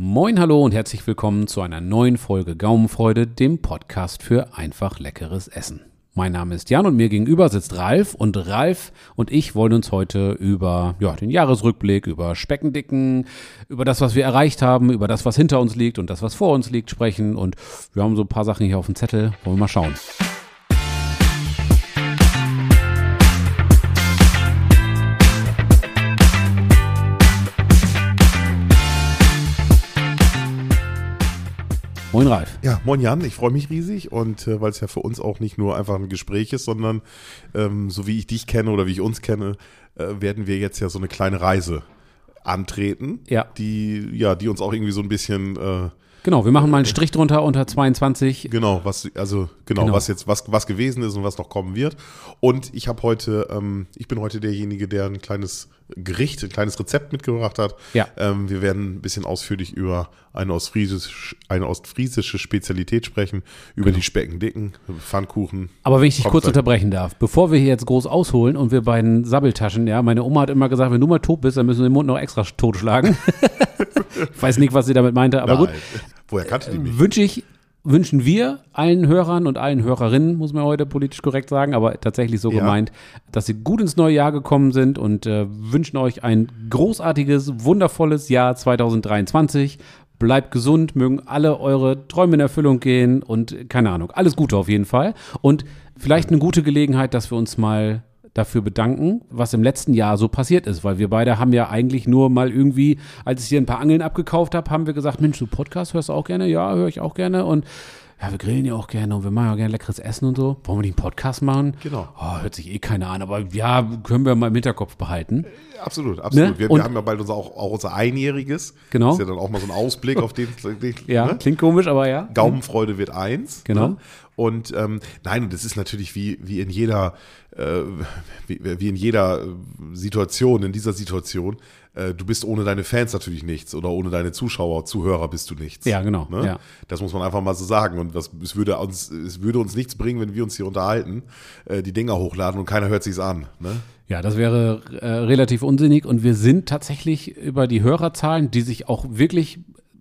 Moin, hallo und herzlich willkommen zu einer neuen Folge Gaumenfreude, dem Podcast für einfach leckeres Essen. Mein Name ist Jan und mir gegenüber sitzt Ralf und Ralf und ich wollen uns heute über ja, den Jahresrückblick, über Speckendicken, über das, was wir erreicht haben, über das, was hinter uns liegt und das, was vor uns liegt, sprechen und wir haben so ein paar Sachen hier auf dem Zettel, wollen wir mal schauen. Moin Ralf. Ja, moin Jan, ich freue mich riesig und äh, weil es ja für uns auch nicht nur einfach ein Gespräch ist, sondern ähm, so wie ich dich kenne oder wie ich uns kenne, äh, werden wir jetzt ja so eine kleine Reise antreten, Ja. die ja, die uns auch irgendwie so ein bisschen äh, Genau, wir machen mal einen Strich drunter unter 22. genau, was also genau, Genau. was jetzt was was gewesen ist und was noch kommen wird. Und ich habe heute, ähm, ich bin heute derjenige, der ein kleines Gericht, ein kleines Rezept mitgebracht hat. Ja. Ähm, wir werden ein bisschen ausführlich über eine ostfriesische, eine ostfriesische Spezialität sprechen, über Genau. die Speckendicken, Pfannkuchen. Aber wenn ich dich kurz unterbrechen darf, bevor wir hier jetzt groß ausholen und wir beiden Sabbeltaschen, ja, meine Oma hat immer gesagt, wenn du mal tot bist, dann müssen wir den Mund noch extra totschlagen. ich weiß nicht, was sie damit meinte, aber gut. Nein. Woher kannte die mich? Wünsche ich, wünschen wir allen Hörern und allen Hörerinnen, muss man heute politisch korrekt sagen, aber tatsächlich so Ja. gemeint, dass sie gut ins neue Jahr gekommen sind und äh, wünschen euch ein großartiges, wundervolles Jahr 2023. Bleibt gesund, mögen alle eure Träume in Erfüllung gehen und keine Ahnung, alles Gute auf jeden Fall. Und vielleicht eine gute Gelegenheit, dass wir uns mal dafür bedanken, was im letzten Jahr so passiert ist, weil wir beide haben ja eigentlich nur mal irgendwie, als ich dir ein paar Angeln abgekauft habe, haben wir gesagt, Mensch, du Podcast hörst du auch gerne? Ja, höre ich auch gerne und ja, wir grillen ja auch gerne und wir machen ja gerne leckeres Essen und so. Wollen wir nicht einen Podcast machen? Genau. Oh, hört sich eh keiner an, aber ja, können wir mal im Hinterkopf behalten. Absolut, absolut. Ne? Wir, wir haben ja bald unser, auch, auch unser Einjähriges. Genau. Das ist ja dann auch mal so ein Ausblick auf den. den Ja, ne? klingt komisch, aber ja. Gaumenfreude wird eins. Genau. Ne? Und ähm, nein, und das ist natürlich wie, wie in jeder, äh, wie, wie in jeder äh, Situation, in dieser Situation, äh, du bist ohne deine Fans natürlich nichts oder ohne deine Zuschauer, Zuhörer bist du nichts. Ja, genau, Ne? ja. Das muss man einfach mal so sagen. Und das, es, würde uns, es würde uns nichts bringen, wenn wir uns hier unterhalten, äh, die Dinger hochladen und keiner hört sich's an. Ne? Ja, das wäre äh, relativ unsinnig und wir sind tatsächlich über die Hörerzahlen, die sich auch wirklich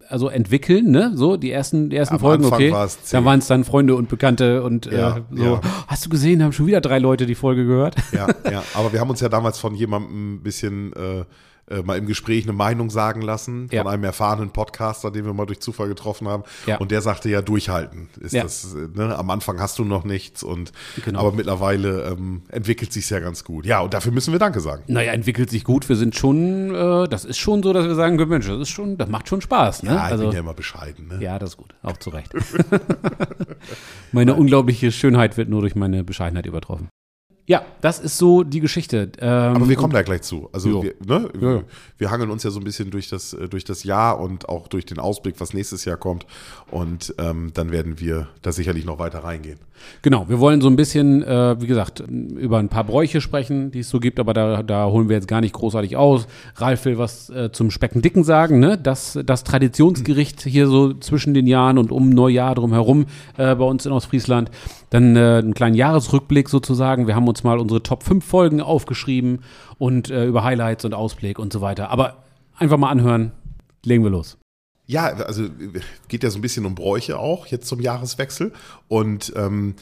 also entwickeln, ne? So die ersten die ersten Am Folgen, Anfang okay. war's. Da waren es dann Freunde und Bekannte und Ja, äh, so. ja. Hast du gesehen, haben schon wieder drei Leute die Folge gehört? Ja, ja, aber wir haben uns ja damals von jemandem ein bisschen äh, äh, mal im Gespräch eine Meinung sagen lassen, Ja. von einem erfahrenen Podcaster, den wir mal durch Zufall getroffen haben. Ja. Und der sagte ja, durchhalten. Ist Ja. das, äh, ne? Am Anfang hast du noch nichts und Genau. aber mittlerweile ähm, entwickelt sich ja ganz gut. Ja, und dafür müssen wir Danke sagen. Naja, entwickelt sich gut. Wir sind schon, äh, das ist schon so, dass wir sagen, Mensch, das ist schon, das macht schon Spaß. Ne? Ja, ich also, bin ja immer bescheiden. Ne? Ja, das ist gut. Auch zu Recht. meine unglaubliche Schönheit wird nur durch meine Bescheidenheit übertroffen. Ja, das ist so die Geschichte. Ähm, Aber wir kommen da gleich zu. Also wir, ne, ja. wir hangeln uns ja so ein bisschen durch das, äh, durch das Jahr und auch durch den Ausblick, was nächstes Jahr kommt. Und ähm, dann werden wir da sicherlich noch weiter reingehen. Genau, wir wollen so ein bisschen, äh, wie gesagt, über ein paar Bräuche sprechen, die es so gibt, aber da, da holen wir jetzt gar nicht großartig aus. Ralf will was äh, zum Speckendicken sagen, ne? Das, das Traditionsgericht hier so zwischen den Jahren und um Neujahr drumherum äh, bei uns in Ostfriesland. Dann äh, einen kleinen Jahresrückblick sozusagen. Wir haben uns mal unsere Top 5 Folgen aufgeschrieben und äh, über Highlights und Ausblick und so weiter. Aber einfach mal anhören, legen wir los. Ja, also geht ja so ein bisschen um Bräuche auch jetzt zum Jahreswechsel. Und ähm,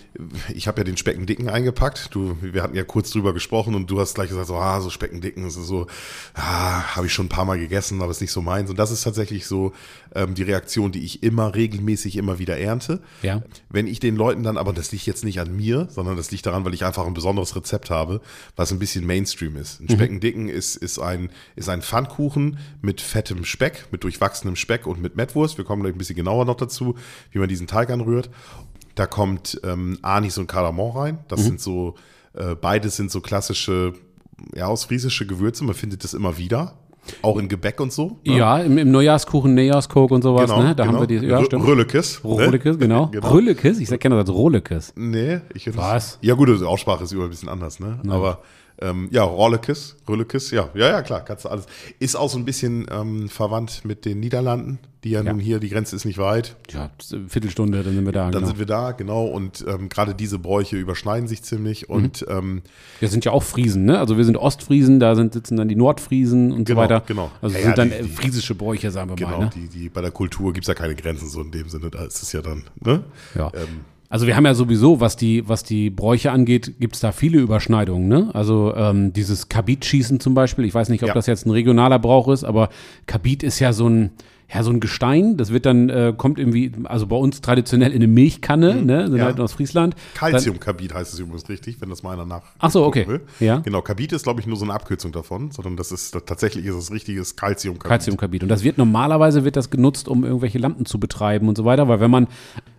ich habe ja den Speckendicken eingepackt. Du, wir hatten ja kurz drüber gesprochen und du hast gleich gesagt, so, ah, so Speckendicken, das ist so, ah, habe ich schon ein paar Mal gegessen, aber ist nicht so meins. Und das ist tatsächlich so ähm, die Reaktion, die ich immer regelmäßig immer wieder ernte. Ja. Wenn ich den Leuten dann, aber das liegt jetzt nicht an mir, sondern das liegt daran, weil ich einfach ein besonderes Rezept habe, was ein bisschen Mainstream ist. Ein Speckendicken ist, ist ein, ist ein Pfannkuchen mit fettem Speck, mit durchwachsenem Speck und mit Mettwurst. Wir kommen gleich ein bisschen genauer noch dazu, wie man diesen Teig anrührt. Da kommt ähm, Anis und Kardamom rein. Das sind so, äh, beides sind so klassische, ja, ostfriesische Gewürze. Man findet das immer wieder. Auch in Gebäck und so. ne? Ja, im, im Neujahrskuchen, Neujahrscoke und sowas, genau. ne? Da genau. haben wir die, ja, stimmt. Röllekes. ne? Röllekes, genau. Genau. Röllekes, ich kenne das als Rollekes. Nee, ich Was? Ja, gut, die Aussprache ist immer ein bisschen anders, ne? Aber Ähm, ja, Rollekes, Röllekes, ja, ja, ja, klar, kannst du alles. Ist auch so ein bisschen ähm, verwandt mit den Niederlanden, die ja, Ja. nun hier, die Grenze ist nicht weit. Ja, Viertelstunde, dann sind wir da. Dann genau. sind wir da, genau. Und ähm, gerade diese Bräuche überschneiden sich ziemlich. Mhm. Und ähm, Wir sind ja auch Friesen, ne? Also wir sind Ostfriesen, da sind, sitzen dann die Nordfriesen und Genau, so weiter. genau. Also Ja, sind ja, dann die- die- friesische Bräuche, sagen wir genau, mal. Ne? die, die, bei der Kultur gibt's ja keine Grenzen so in dem Sinne. Da ist es ja dann, ne? Ja. Also wir haben ja sowieso, was die, was die Bräuche angeht, gibt's da viele Überschneidungen. Ne? Also ähm, dieses Kabitschießen zum Beispiel, ich weiß nicht, ob Ja. das jetzt ein regionaler Brauch ist, aber Kabit ist ja so ein, ja, so ein Gestein, das wird dann, äh, kommt irgendwie, also bei uns traditionell in eine Milchkanne, ne? sind Mhm. Ja. halt aus Friesland. Calciumkarbid heißt es übrigens richtig, wenn das mal einer nach. Ach so, okay. will. Ja. Genau, Carbid ist, glaube ich, nur so eine Abkürzung davon, sondern das ist tatsächlich ist es richtiges Calciumcarbid. Calciumkarbid. Und das wird normalerweise wird das genutzt, um irgendwelche Lampen zu betreiben und so weiter, weil wenn man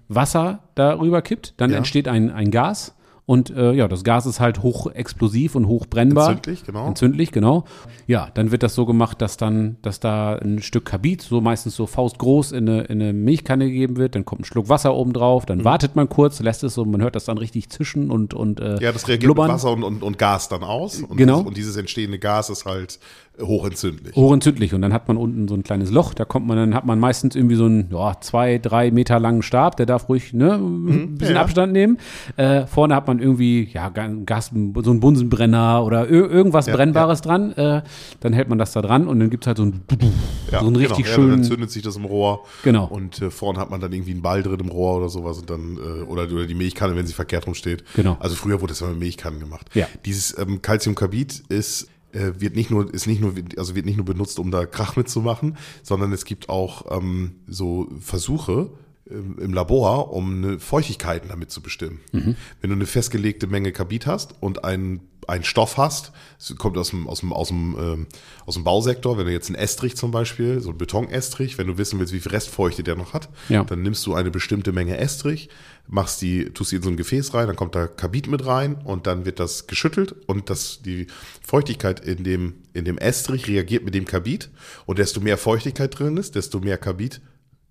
Wasser darüber kippt, dann Ja. entsteht ein, ein Gas. Und äh, ja, das Gas ist halt hochexplosiv und hochbrennbar. Entzündlich, genau. Entzündlich, genau. Ja, dann wird das so gemacht, dass dann, dass da ein Stück Kabit, so meistens so faustgroß, in eine, in eine Milchkanne gegeben wird, dann kommt ein Schluck Wasser oben drauf, Mhm. dann wartet man kurz, lässt es so, man hört das dann richtig zischen und, und äh, Ja, das reagiert blubbern. mit Wasser und, und, und Gas dann aus. Und Genau. Das, und dieses entstehende Gas ist halt hochentzündlich. hochentzündlich und dann hat man unten so ein kleines Loch, da kommt man, dann hat man meistens irgendwie so einen, ja, zwei, drei Meter langen Stab, der darf ruhig, ne, ein bisschen ja. Abstand nehmen. Äh, vorne hat man irgendwie, ja, Ga- Gas, so einen Bunsenbrenner oder ir irgendwas Ja, Brennbares dran, äh, dann hält man das da dran und dann gibt's halt so ein, Ja, so einen richtig genau. Ja, dann schönen, entzündet sich das im Rohr. Genau. Und äh, vorne hat man dann irgendwie einen Ball drin im Rohr oder sowas und dann, äh, oder, oder die Milchkanne, wenn sie verkehrt rumsteht. Genau. Also früher wurde das immer mit Milchkannen gemacht. Ja. Dieses ähm, Calciumcarbid ist äh, wird nicht nur ist nicht nur also wird nicht nur benutzt, um da Krach mitzumachen, sondern es gibt auch ähm, so Versuche ähm, im Labor, um eine Feuchtigkeiten damit zu bestimmen. Mhm. Wenn du eine festgelegte Menge Carbid hast und einen einen Stoff hast, es kommt aus dem, aus dem, aus dem, ähm, aus dem Bausektor, wenn du jetzt einen Estrich zum Beispiel, so einen Betonestrich, wenn du wissen willst, wie viel Restfeuchte der noch hat, Ja. dann nimmst du eine bestimmte Menge Estrich, machst die, tust die in so ein Gefäß rein, dann kommt da Carbid mit rein und dann wird das geschüttelt und das, die Feuchtigkeit in dem, in dem Estrich reagiert mit dem Carbid. Und desto mehr Feuchtigkeit drin ist, desto mehr Carbid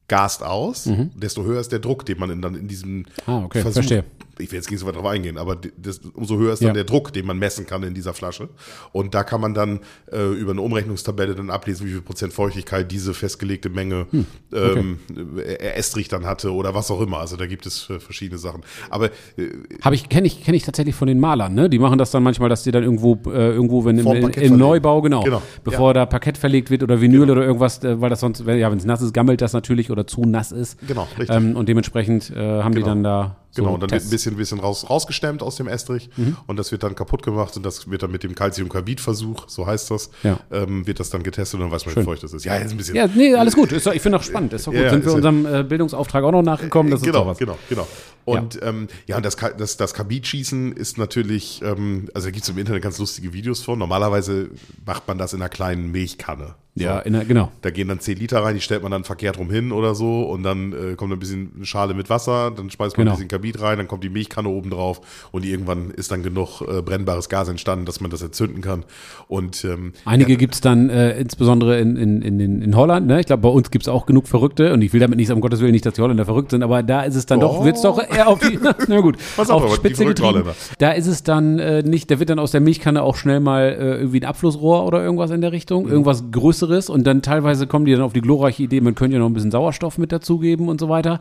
gast aus, desto höher ist der Druck, den man in, dann in diesem Mhm. Ah, okay, verstehe. ich will jetzt nicht so weit drauf eingehen, aber das, umso höher ist dann Ja. der Druck, den man messen kann in dieser Flasche. Und da kann man dann äh, über eine Umrechnungstabelle dann ablesen, wie viel Prozent Feuchtigkeit diese festgelegte Menge Hm, ähm, äh, Estrich dann hatte oder was auch immer. Also da gibt es äh, verschiedene Sachen. Aber äh, Habe ich, kenne ich, kenne ich tatsächlich von den Malern, ne? Die machen das dann manchmal, dass die dann irgendwo, äh, irgendwo, wenn im, Vorm im. Neubau, genau, Genau. bevor da Parkett verlegt wird oder Vinyl oder irgendwas, weil das sonst, ja, wenn es nass ist, gammelt das natürlich oder zu nass ist. Genau, richtig. Ähm, und dementsprechend äh, haben die Genau. dann da so Genau, und dann wird ein bisschen, bisschen raus, rausgestemmt aus dem Estrich Mhm. und das wird dann kaputt gemacht und das wird dann mit dem Calciumcarbid-Versuch, so heißt das, Ja. ähm, wird das dann getestet und dann weiß man, wie feucht das ist. Ja, jetzt ein bisschen. Ja, nee, alles gut. Ist doch, ich finde auch spannend. Ist doch gut. Ja, Sind wir unserem äh, Bildungsauftrag auch noch nachgekommen? Das ist genau, was. genau, genau. Und ja, ähm, ja und das, das, das Kabitschießen ist natürlich, ähm, also da gibt es im Internet ganz lustige Videos von. Normalerweise macht man das in einer kleinen Milchkanne. Ja, in genau. Da gehen dann 10 Liter rein, die stellt man dann verkehrt rum hin oder so und dann äh, kommt ein bisschen eine Schale mit Wasser, dann speist man Genau. ein bisschen Kabit rein, dann kommt die Milchkanne oben drauf und irgendwann ist dann genug äh, brennbares Gas entstanden, dass man das entzünden kann. Und ähm, Einige gibt's dann äh, insbesondere in, in, in, in Holland. Ne? Ich glaube, bei uns gibt's auch genug Verrückte. Und ich will damit nicht, um Gottes Willen nicht, dass die Holländer verrückt sind, aber da ist es dann doch, Oh. wird's doch eher auf die, na gut, Pass auf, die die Spitze verrückten getrieben. Da ist es dann äh, nicht, da wird dann aus der Milchkanne auch schnell mal äh, irgendwie ein Abflussrohr oder irgendwas in der Mhm. Richtung, irgendwas Größeres. Und dann teilweise kommen die dann auf die glorreiche Idee, man könnte ja noch ein bisschen Sauerstoff mit dazugeben und so weiter.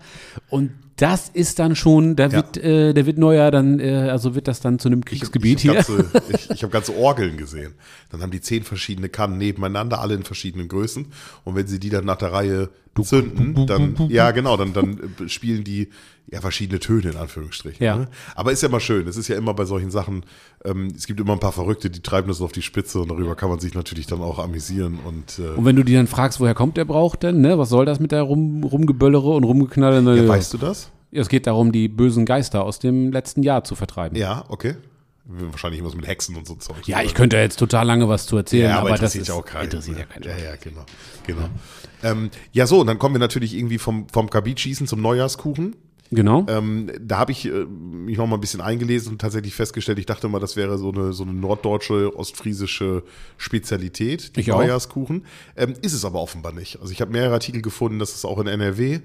Und das ist dann schon, da Ja. wird, äh, da wird neuer dann, äh, also wird das dann zu einem Kriegsgebiet ich habe hier. ganze, ich, ich hab ganze Orgeln gesehen. Dann haben die zehn verschiedene Kannen nebeneinander, alle in verschiedenen Größen. Und wenn sie die dann nach der Reihe zünden, dann, ja genau, dann, dann äh, spielen die ja verschiedene Töne in Anführungsstrichen. Ja. Ne? Aber ist ja immer schön. Es ist ja immer bei solchen Sachen, ähm, es gibt immer ein paar Verrückte, die treiben das auf die Spitze und darüber kann man sich natürlich dann auch amüsieren. Und äh, Und wenn du die dann fragst, woher kommt der Brauch denn, ne? Was soll das mit der Rum, Rumgeböllere und Rumgeknalle? Ne? ja, weißt du das? Es geht darum, die bösen Geister aus dem letzten Jahr zu vertreiben. Ja, okay. Wahrscheinlich irgendwas mit Hexen und so Zeug. Ja, ich könnte jetzt total lange was zu erzählen, Ja, aber, aber das interessiert ist, ja auch keinen. interessiert ja keinen. Ja, ja, genau. genau. Ähm, ja, so, und dann kommen wir natürlich irgendwie vom, vom Kabitschießen zum Neujahrskuchen. Genau. Ähm, da habe ich äh, mich noch mal ein bisschen eingelesen und tatsächlich festgestellt, ich dachte mal, das wäre so eine, so eine norddeutsche, ostfriesische Spezialität, die Ich. Neujahrskuchen. Ähm, ist es aber offenbar nicht. Also ich habe mehrere Artikel gefunden, dass es auch in NRW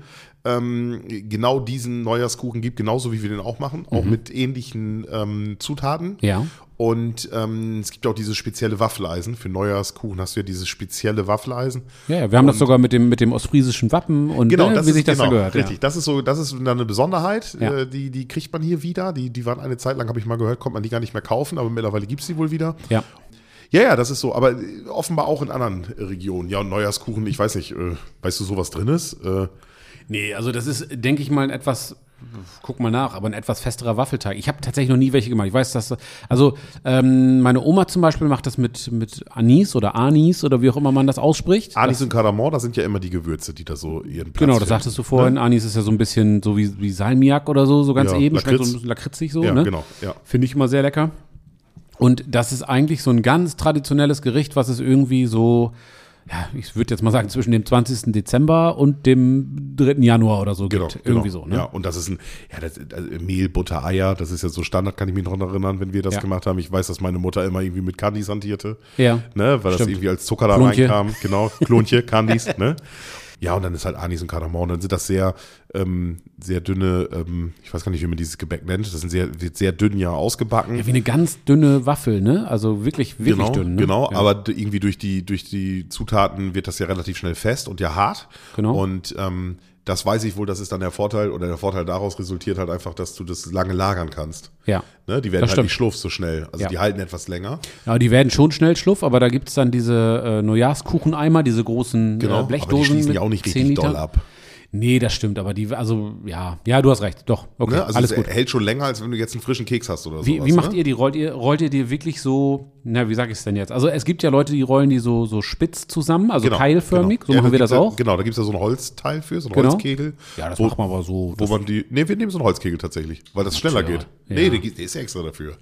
ähm, genau diesen Neujahrskuchen gibt, genauso wie wir den auch machen, auch mit ähnlichen ähm, Zutaten. Mhm. Ja. Und ähm, es gibt auch dieses spezielle Waffeleisen. Für Neujahrskuchen hast du ja dieses spezielle Waffeleisen. Ja, ja wir haben das sogar mit dem, mit dem ostfriesischen Wappen und Genau, ne, das wie ist, sich das genau, da gehört. Richtig, Ja. das ist so, das ist dann eine Besonderheit, Ja. äh, die, die kriegt man hier wieder. Die, die waren eine Zeit lang, habe ich mal gehört, konnte man die gar nicht mehr kaufen, aber mittlerweile gibt es die wohl wieder. ja. Ja, ja, das ist so, aber äh, offenbar auch in anderen Regionen. Ja, und Neujahrskuchen, ich weiß nicht, äh, weißt du, so was drin ist? Äh, Nee, also das ist, denke ich mal, ein etwas, guck mal nach, aber ein etwas festerer Waffelteig. Ich habe tatsächlich noch nie welche gemacht. Ich weiß, dass, also ähm, meine Oma zum Beispiel macht das mit, mit Anis oder Anis oder wie auch immer man das ausspricht. Anis und Kardamom, das sind ja immer die Gewürze, die da so ihren Platz Genau, das finden. sagtest du vorhin. Anis ist ja so ein bisschen so wie, wie Salmiak oder so, so ganz Ja, eben. Schmeckt so Lakritz. ein bisschen lakritzig so, Ja, ne? genau, ja. Finde ich immer sehr lecker. Und das ist eigentlich so ein ganz traditionelles Gericht, was es irgendwie so, ja, ich würde jetzt mal sagen, zwischen dem 20. Dezember und dem 3. Januar oder so Genau, gibt. genau. Irgendwie so, ne? Ja, und das ist ein, ja, das, also Mehl, Butter, Eier, das ist ja so Standard, kann ich mich noch erinnern, wenn wir das Ja. gemacht haben. Ich weiß, dass meine Mutter immer irgendwie mit Candies hantierte. Ja, Ne, weil das stimmt. irgendwie als Zucker da Klontje. reinkam. Genau, Klontje, Candies, ne? Ja, und dann ist halt Anis und Kardamom. Dann sind das sehr, ähm, sehr dünne, ähm, ich weiß gar nicht, wie man dieses Gebäck nennt. Das sind sehr, wird sehr dünn ja ausgebacken. Ja, wie eine ganz dünne Waffel, ne? Also wirklich, wirklich genau, dünn. Ne? genau, ja. aber irgendwie durch die, durch die Zutaten wird das ja relativ schnell fest und ja hart. Genau. Und ähm, das weiß ich wohl, das ist dann der Vorteil oder der Vorteil daraus resultiert halt einfach, dass du das lange lagern kannst. Ja. Ne? Die werden halt nicht schluff so schnell. Also Ja. die halten etwas länger. ja, die werden schon schnell schluff, aber da gibt's dann diese äh, Neujahrskucheneimer, diese großen Genau. äh, aber die Blechdosen. schließen die auch nicht 10 richtig doll ab. Nee, das stimmt, aber die, also, ja, ja, du hast recht, doch, okay, Ne? Also alles es gut. hält schon länger, als wenn du jetzt einen frischen Keks hast oder Wie, sowas. wie macht ne? ihr die? Rollt ihr, rollt ihr die wirklich so, na, wie sag ich es denn jetzt? Also es gibt ja Leute, die rollen die so, so spitz zusammen, also keilförmig, so Ja, machen wir das ja- auch. Genau, da gibt es ja so ein Holzteil für, so ein Genau. Holzkegel. Ja, das wo, macht man aber so. Wo man die, nee, wir nehmen so einen Holzkegel tatsächlich, weil das schneller Tja, geht. ja. Nee, der, der ist ja extra dafür.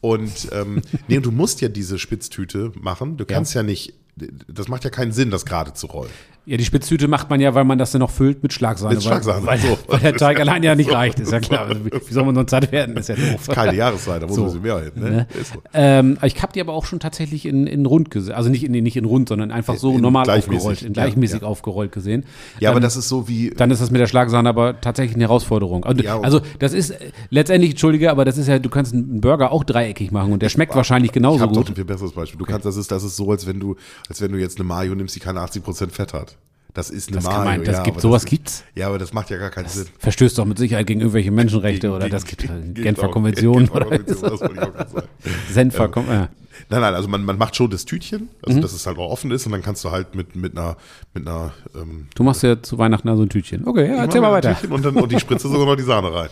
Und ähm, nee, und du musst ja diese Spitztüte machen. Du kannst ja, nicht, das macht ja keinen Sinn, das gerade zu rollen. Ja, die Spitztüte macht man ja, weil man das dann noch füllt mit Schlagsahne. Mit Schlagsahne, Weil, so. weil der Teig allein ja nicht reicht, ist ja klar. Also, wie soll man sonst satt werden? Ist ja doof. Keine Jahreszeit, da muss So. ein bisschen mehr hin. Ne? Ne? So. Ähm, ich habe die aber auch schon tatsächlich in, in rund gesehen. Also nicht in, nicht in rund, sondern einfach so In normal aufgerollt, in ja, gleichmäßig ja. aufgerollt gesehen. Ja, aber Ähm, das ist so wie, dann ist das mit der Schlagsahne aber tatsächlich eine Herausforderung. Und, Ja, also das ist äh, letztendlich, entschuldige, aber das ist ja, du kannst einen Burger auch dreieckig machen und der schmeckt wahrscheinlich ich genauso habe doch gut. ein viel besseres Beispiel. Du kannst, das ist, das ist so, als wenn du, als wenn du jetzt eine Mayo nimmst, die keine 80% Fett hat. Das ist eine Das Mayo. man, das ja, gibt, sowas das gibt's. Ja, aber das macht ja gar keinen Sinn. Verstößt doch mit Sicherheit gegen irgendwelche Menschenrechte oder das gibt gegen- Genfer genau, Konvention Genfer oder das. Senfer Kon- äh. Nein, nein, also man, man macht schon das Tütchen, Mhm. also dass es halt auch offen ist und dann kannst du halt mit, mit einer, mit einer, ähm, Du machst ja zu Weihnachten also ein Tütchen. Okay, ja, erzähl mal weiter. Und dann und die spritze sogar noch die Sahne rein.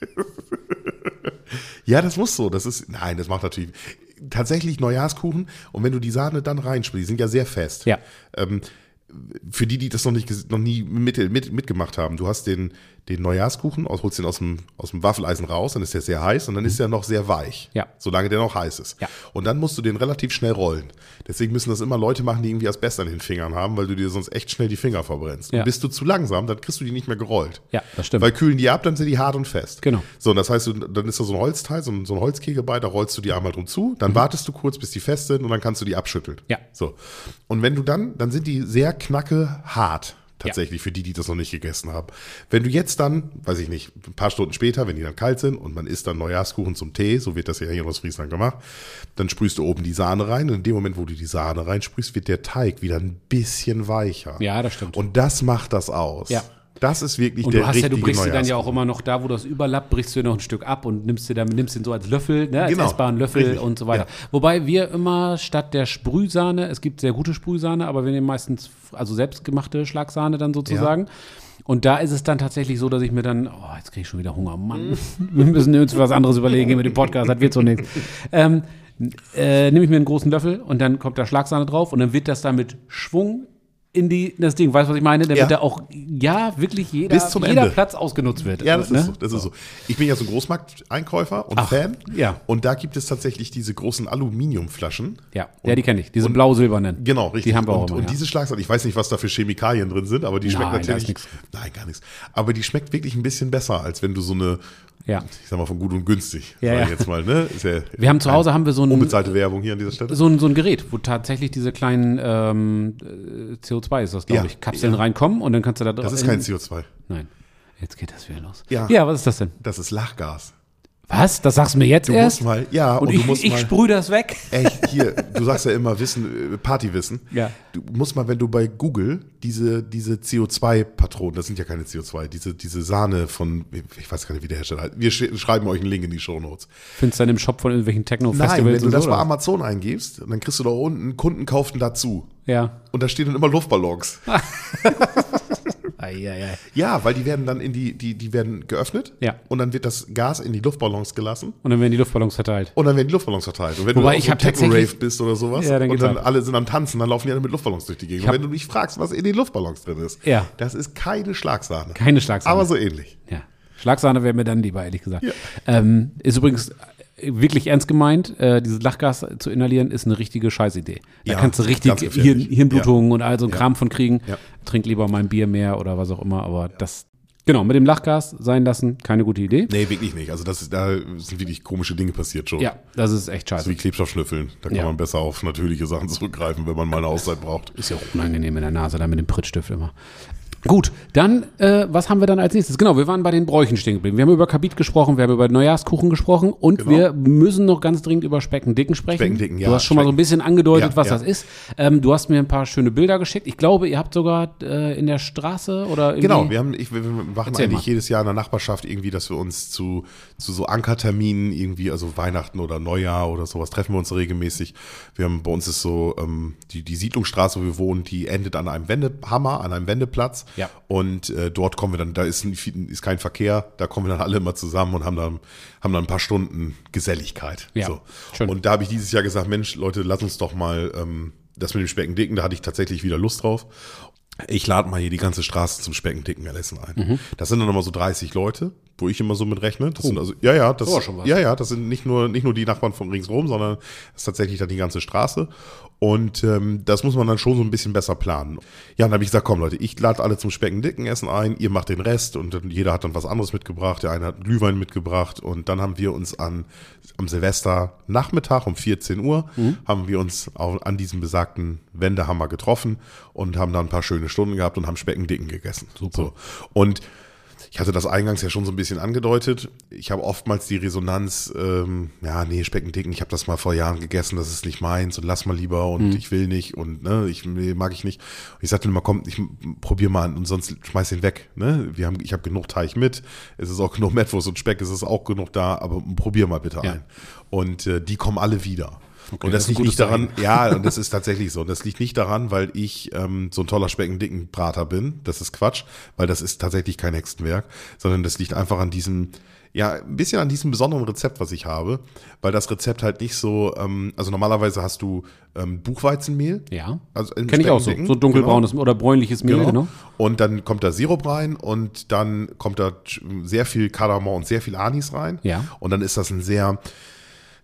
ja, das muss so. Das ist, nein, das macht natürlich tatsächlich Neujahrskuchen und wenn du die Sahne dann reinsprichst, die sind ja sehr fest. Ja. Ähm, für die, die das noch nicht noch nie mit, mit, mitgemacht haben, du hast den, den Neujahrskuchen, holst den aus dem, aus dem Waffeleisen raus, dann ist der sehr heiß und dann ist der noch sehr weich. Ja. Solange der noch heiß ist. Ja. Und dann musst du den relativ schnell rollen. Deswegen müssen das immer Leute machen, die irgendwie Asbest an den Fingern haben, weil du dir sonst echt schnell die Finger verbrennst. Ja. Und bist du zu langsam, dann kriegst du die nicht mehr gerollt. Ja, das stimmt. Weil kühlen die ab, dann sind die hart und fest. Genau. So, und das heißt, dann ist da so ein Holzteil, so ein, so ein Holzkegel bei, da rollst du die einmal drum zu, dann wartest du kurz, bis die fest sind und dann kannst du die abschütteln. Mhm. Ja. So. Und wenn du dann, dann sind die sehr knacke hart. Tatsächlich für die, die das noch nicht gegessen haben. Wenn du jetzt dann, weiß ich nicht, ein paar Stunden später, wenn die dann kalt sind und man isst dann Neujahrskuchen zum Tee, so wird das ja hier in Ostfriesland gemacht, dann sprühst du oben die Sahne rein und in dem Moment, wo du die Sahne reinsprühst, wird der Teig wieder ein bisschen weicher. Ja, das stimmt. Und das macht das aus. Ja. Das ist wirklich Und der du hast ja, richtige du brichst dir dann ja auch immer noch da, wo das überlappt, brichst du noch ein Stück ab und nimmst dir dann, nimmst den so als Löffel, ne, als Genau, essbaren Löffel richtig. und so weiter. Wobei wir immer statt der Sprühsahne, es gibt sehr gute Sprühsahne, aber wir nehmen meistens also selbstgemachte Schlagsahne dann sozusagen. Und da ist es dann tatsächlich so, dass ich mir dann, oh, jetzt kriege ich schon wieder Hunger, Mann. Wir müssen uns was anderes überlegen mit dem Podcast, das wird so nichts. Ähm, äh, nehme ich mir einen großen Löffel und dann kommt da Schlagsahne drauf und dann wird das dann mit Schwung in die, das Ding, weißt du, was ich meine? Damit Ja. da auch, ja, wirklich jeder, jeder Ende. Platz ausgenutzt wird. Ja, das ne? ist so. Das ist so. Ich bin ja so ein Großmarkteinkäufer und Ach, Fan. ja. Und da gibt es tatsächlich diese großen Aluminiumflaschen. Ja, ja, die kenne ich. Diese blau-silbernen. Genau, richtig. Die haben wir auch und, immer, und ja. diese Schlagsahne, ich weiß nicht, was da für Chemikalien drin sind, aber die schmeckt Nein, natürlich. Nein, gar nichts. Aber die schmeckt wirklich ein bisschen besser, als wenn du so eine, Ja. ich sag mal, von gut und günstig, Ja, ja. jetzt mal, ne? Ja Wir haben zu Hause haben wir so ein, unbezahlte Werbung hier an dieser Stelle. so ein, so ein Gerät, wo tatsächlich diese kleinen ähm, äh, CO2 ist das, glaube Ja, ich, Kapseln reinkommen und dann kannst du da drauf. Das ist kein CO2. Nein. Jetzt geht das wieder los. Ja. ja, was ist das denn? Das ist Lachgas. Was? Das sagst du mir jetzt Du erst? musst mal, ja, und, und, ich, du musst ich mal. sprühe das weg. Echt, hier, du sagst ja immer Wissen, äh, Partywissen. Ja. Du musst mal, wenn du bei Google diese, diese CO2-Patronen, das sind ja keine CO2, diese, diese Sahne von, ich weiß gar nicht, wie der Hersteller heißt. Wir sch- schreiben euch einen Link in die Shownotes. Findest du dann im Shop von irgendwelchen Nein, Techno-Festivals wenn du das so? bei oder? Amazon eingibst, dann kriegst du da unten, Kunden kauften dazu. Ja. Und da stehen dann immer Luftballons. Eieiei. Ja, weil die werden dann in die, die, die werden geöffnet. Ja. Und dann wird das Gas in die Luftballons gelassen. Und dann werden die Luftballons verteilt. Und dann werden die Luftballons verteilt. Und wenn Wobei du ich so Techno-Rave bist oder sowas Ja, dann und dann ab. alle sind am Tanzen, dann laufen die alle mit Luftballons durch die Gegend. Und wenn du mich fragst, was in den Luftballons drin ist, Ja. das ist keine Schlagsahne. Keine Schlagsahne. Aber so ähnlich. Ja. Schlagsahne wäre mir dann lieber, ehrlich gesagt. Ja. Ähm, ist übrigens wirklich ernst gemeint, äh, dieses Lachgas zu inhalieren, ist eine richtige Scheißidee. Da Ja, kannst du richtig. Hirn, Hirnblutungen und all so ein Ja. Kram von kriegen. Ja. Trink lieber mal ein Bier mehr oder was auch immer, aber das, genau, mit dem Lachgas sein lassen, keine gute Idee. Nee, wirklich nicht. Also das ist, da sind wirklich komische Dinge passiert schon. Ja, das ist echt So scheiße. wie Klebstoffschnüffeln. Da kann Ja. man besser auf natürliche Sachen zurückgreifen, wenn man mal eine Auszeit braucht. Ist ja auch unangenehm in der Nase, da mit dem Prittstift immer. Gut, dann, äh, was haben wir dann als nächstes? Genau, wir waren bei den Bräuchen stehen geblieben. Wir haben über Kabit gesprochen, wir haben über Neujahrskuchen gesprochen und Genau. wir müssen noch ganz dringend über Speckendicken sprechen. Speckendicken, ja, Du hast schon mal so ein bisschen angedeutet, Ja, was ja. das ist. Ähm, du hast mir ein paar schöne Bilder geschickt. Ich glaube, ihr habt sogar äh, in der Straße oder Genau, wir haben, ich, wir machen Erzähl eigentlich mal. jedes Jahr in der Nachbarschaft irgendwie, dass wir uns zu, zu so Ankerterminen irgendwie, also Weihnachten oder Neujahr oder sowas, treffen wir uns regelmäßig. Wir haben, bei uns ist so, ähm, die, die Siedlungsstraße, wo wir wohnen, die endet an einem Wendehammer, an einem Wendeplatz. Ja. Und äh, dort kommen wir dann, da ist, ist kein Verkehr, da kommen wir dann alle immer zusammen und haben dann, haben dann ein paar Stunden Geselligkeit. Ja, so. schön. Und da habe ich dieses Jahr gesagt, Mensch, Leute, lass uns doch mal ähm, das mit dem Speckendicken, da hatte ich tatsächlich wieder Lust drauf. Ich lade mal hier die ganze Straße zum Speckendicken Essen ein. Mhm. Das sind dann immer so 30 Leute, wo ich immer so mit rechne. Das sind also, ja, ja, das, Oh. Oh, ja, ja, das sind nicht nur, nicht nur die Nachbarn von ringsrum, sondern das ist tatsächlich dann die ganze Straße. Und ähm, das muss man dann schon so ein bisschen besser planen. Ja, dann habe ich gesagt, komm Leute, ich lade alle zum Speckendicken Essen ein, ihr macht den Rest und dann, jeder hat dann was anderes mitgebracht. Der eine hat Glühwein mitgebracht und dann haben wir uns an am Silvester Nachmittag um 14 Uhr Mhm. haben wir uns auch an diesem besagten Wendehammer getroffen und haben dann ein paar schöne Stunden gehabt und haben Speckendicken gegessen. Super. So. Und ich hatte das eingangs ja schon so ein bisschen angedeutet. Ich habe oftmals die Resonanz, ähm, ja, nee, Speckendicken, ich habe das mal vor Jahren gegessen, das ist nicht meins und lass mal lieber und Mhm. ich will nicht und ne, ich nee, mag ich nicht. Und ich sagte immer, komm, ich probier mal und sonst schmeiß ihn weg. Ne? Wir haben, ich habe genug Teig mit, es ist auch genug Mettwurst und Speck, es ist auch genug da, aber probier mal bitte Ja. ein. Und äh, die kommen alle wieder. Und das das, liegt nicht daran, ja, und das ist tatsächlich so. Und das liegt nicht daran, weil ich ähm, so ein toller Speckendicken-Brater bin. Das ist Quatsch, weil das ist tatsächlich kein Hexenwerk, sondern das liegt einfach an diesem, ja, ein bisschen an diesem besonderen Rezept, was ich habe, weil das Rezept halt nicht so, ähm, also normalerweise hast du ähm, Buchweizenmehl. Ja. Also Kenne ich auch so. So dunkelbraunes oder bräunliches Mehl, genau. Und dann kommt da Sirup rein und dann kommt da sehr viel Kardamom und sehr viel Anis rein. Ja. Und dann ist das ein sehr,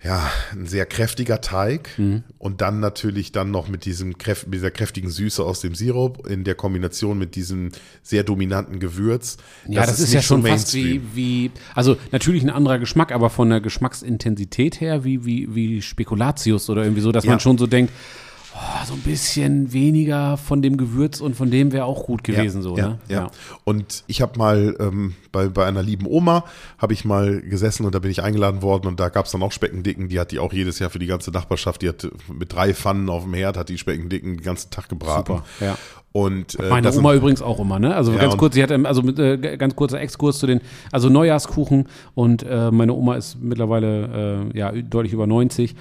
ja, ein sehr kräftiger Teig. Mhm. Und dann natürlich dann noch mit diesem kräf mit dieser kräftigen Süße aus dem Sirup in der Kombination mit diesem sehr dominanten Gewürz. Ja, das, ist, ja nicht so schon fast wie, wie, also natürlich ein anderer Geschmack, aber von der Geschmacksintensität her wie, wie, wie Spekulatius oder irgendwie so, dass Ja. man schon so denkt, oh, so ein bisschen weniger von dem Gewürz und von dem wäre auch gut gewesen, so, ja, ne? Ja. Und ich habe mal ähm, bei, bei einer lieben Oma, habe ich mal gesessen und da bin ich eingeladen worden und da gab es dann auch Speckendicken, die hat die auch jedes Jahr für die ganze Nachbarschaft, die hat mit drei Pfannen auf dem Herd, hat die Speckendicken den ganzen Tag gebraten. Super, ja. Und äh, Meine das Oma sind- übrigens auch immer, ne? Also Ja, ganz kurz, sie hat ähm, also mit, äh, ganz kurzer Exkurs zu den, also Neujahrskuchen und äh, meine Oma ist mittlerweile äh, ja deutlich über 90.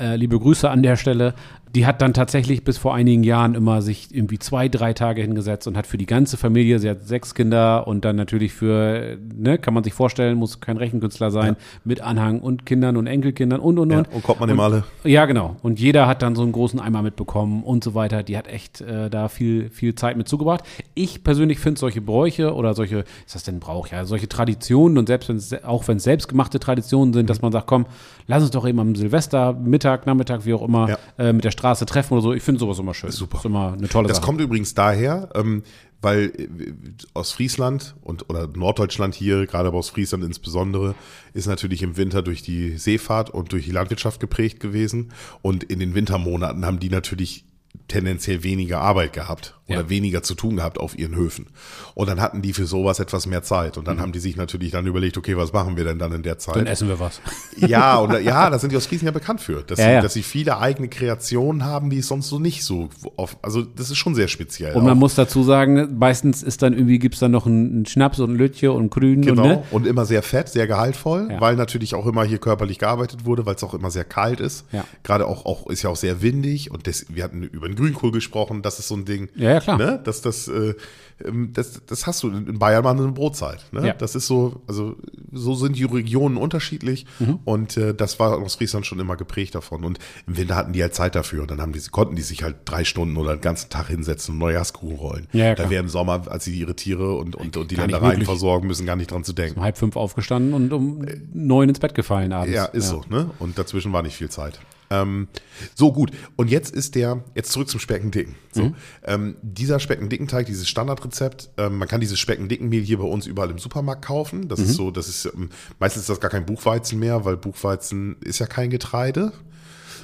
Äh, liebe Grüße an der Stelle. Die hat dann tatsächlich bis vor einigen Jahren immer sich irgendwie zwei, drei Tage hingesetzt und hat für die ganze Familie, sie hat sechs Kinder und dann natürlich für, ne, kann man sich vorstellen, muss kein Rechenkünstler sein, mit Anhang und Kindern und Enkelkindern und und ja, und. und kommt man dem alle. Ja, genau. Und jeder hat dann so einen großen Eimer mitbekommen und so weiter. Die hat echt äh, da viel, viel Zeit mit zugebracht. Ich persönlich finde solche Bräuche oder solche, ist das denn Brauch? Ja, solche Traditionen und selbst wenn es, auch wenn es selbstgemachte Traditionen sind, dass man sagt, komm, lass uns doch eben am Silvester, Mittag, Nachmittag, wie auch immer, Ja. äh, mit der Straße treffen oder so. Ich finde sowas immer schön. Super. Ist immer eine tolle Das Sache. kommt übrigens daher, ähm, weil äh, aus Friesland und oder Norddeutschland hier, gerade aber aus Friesland insbesondere, ist natürlich im Winter durch die Seefahrt und durch die Landwirtschaft geprägt gewesen. Und in den Wintermonaten haben die natürlich tendenziell weniger Arbeit gehabt oder Ja. weniger zu tun gehabt auf ihren Höfen. Und dann hatten die für sowas etwas mehr Zeit. Und dann haben die sich natürlich dann überlegt, okay, was machen wir denn dann in der Zeit? Mhm. Dann essen wir was. Ja, und ja, da sind die aus Friesen ja bekannt für, dass, Ja, sie, ja. dass sie viele eigene Kreationen haben, die es sonst so nicht so auf, also das ist schon sehr speziell. Und man auch. muss dazu sagen, meistens ist dann irgendwie, gibt's dann noch einen, Schnaps und ein Lötchen und Grün Genau, und ne? und immer sehr fett, sehr gehaltvoll, weil natürlich auch immer hier körperlich gearbeitet wurde, weil es auch immer sehr kalt ist. Gerade auch, auch ist ja auch sehr windig und das, wir hatten über den Grünkohl gesprochen, das ist so ein Ding. Ja, ja, klar. Ne? Das, das, äh, ähm, das, das hast du in Bayern mal eine Brotzeit. Ne? Ja. Das ist so, also so sind die Regionen unterschiedlich Mhm. und äh, das war aus Friesland schon immer geprägt davon. Und im Winter hatten die halt Zeit dafür und dann haben die, konnten die sich halt drei Stunden oder den ganzen Tag hinsetzen und Neujahrskuchen rollen. Ja, ja, da wäre im Sommer, als sie ihre Tiere und, und, und die Gar Ländereien versorgen müssen, gar nicht dran zu denken. Um halb fünf aufgestanden und um neun ins Bett gefallen abends. Ja, ist so, ne? Und dazwischen war nicht viel Zeit. Ähm, so gut. Und jetzt ist der, jetzt zurück zum Speckendicken. So, Mhm. ähm, dieser Speckendickenteig, dieses Standardrezept, ähm, man kann dieses Speckendickenmehl hier bei uns überall im Supermarkt kaufen. Das Mhm. ist so, das ist ähm, meistens ist das gar kein Buchweizen mehr, weil Buchweizen ist ja kein Getreide.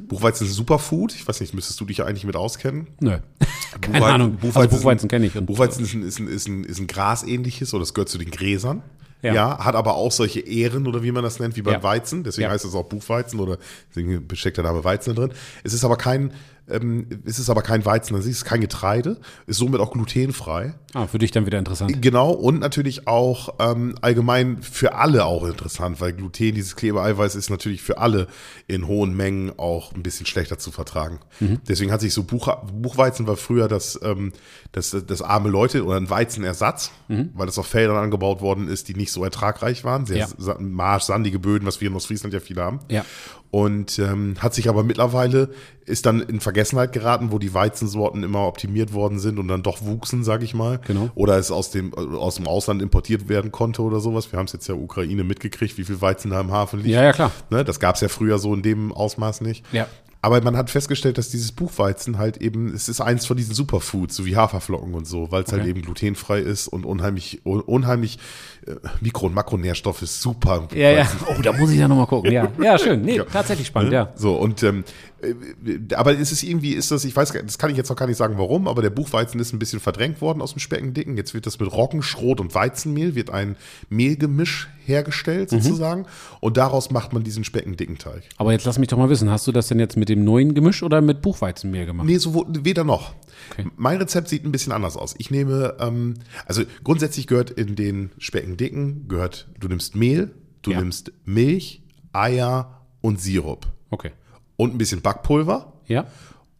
Buchweizen ist ein Superfood. Ich weiß nicht, müsstest du dich ja eigentlich mit auskennen? Nö. Keine Buchweizen- Ahnung. Buchweizen also Buchweizen kenne ich. Buchweizen ist ein, ist ein, ist ein, ist ein Grasähnliches oder es gehört zu den Gräsern. Ja. Ja. hat aber auch solche Ähren oder wie man das nennt, wie beim Ja. Weizen. Deswegen Ja. heißt es auch Buchweizen oder deswegen steckt der Name Weizen drin. Es ist aber kein, ähm, es ist aber kein Weizen, es ist kein Getreide, ist somit auch glutenfrei. ah, für dich dann wieder interessant. Genau, und natürlich auch ähm, allgemein für alle auch interessant, weil Gluten, dieses Klebeeiweiß, ist natürlich für alle in hohen Mengen auch ein bisschen schlechter zu vertragen. Deswegen hat sich so Buch, Buchweizen war früher das, ähm, das, das arme Leute oder ein Weizenersatz, weil das auf Feldern angebaut worden ist, die nicht so ertragreich waren, sehr Ja. marsch, sandige Böden, was wir in Ostfriesland ja viele haben. Ja. Und ähm, hat sich aber mittlerweile, ist dann in Vergessenheit geraten, wo die Weizensorten immer optimiert worden sind und dann doch wuchsen, sag ich mal. Genau. Oder es aus dem, aus dem Ausland importiert werden konnte oder sowas. Wir haben es jetzt ja Ukraine mitgekriegt, wie viel Weizen da im Hafen liegt. Ja, ja, klar. Ne, das gab es ja früher so in dem Ausmaß nicht. Ja. Aber man hat festgestellt, dass dieses Buchweizen halt eben, es ist eins von diesen Superfoods, so wie Haferflocken und so, weil es halt Okay. eben glutenfrei ist und unheimlich, un- unheimlich äh, Mikro- und Makronährstoffe ist super. Ja, ja. Oh, da muss ich ja nochmal gucken. Ja, ja schön. Nee, Ja. tatsächlich spannend, Ne? ja. So, und ähm, äh, aber ist es irgendwie, ist das, ich weiß, das kann ich jetzt noch gar nicht sagen, warum, aber der Buchweizen ist ein bisschen verdrängt worden aus dem Speckendicken. Jetzt wird das mit Roggen, Schrot und Weizenmehl, wird ein Mehlgemisch hergestellt Mhm. sozusagen. Und daraus macht man diesen Speckendicken Teig. Aber jetzt lass mich doch mal wissen, hast du das denn jetzt mit dem neuen Gemisch oder mit Buchweizenmehl gemacht? Nee, so, weder noch. Okay. Mein Rezept sieht ein bisschen anders aus. Ich nehme, ähm, also grundsätzlich gehört in den Speckendicken, gehört, du nimmst Mehl, du Ja. nimmst Milch, Eier und Sirup. Okay. Und ein bisschen Backpulver Ja?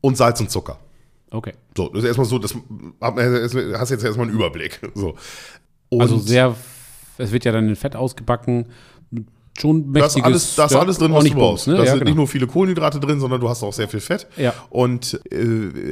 und Salz und Zucker. Okay. So, das ist erstmal so, das hast jetzt erstmal einen Überblick. So. Und Also sehr, es wird ja dann in Fett ausgebacken. Schon da ist mächtiges. alles, da ist ja, alles drin, was du brauchst. Bums, Da Ne? Ja, sind genau. nicht nur viele Kohlenhydrate drin, sondern du hast auch sehr viel Fett. Ja. Und äh,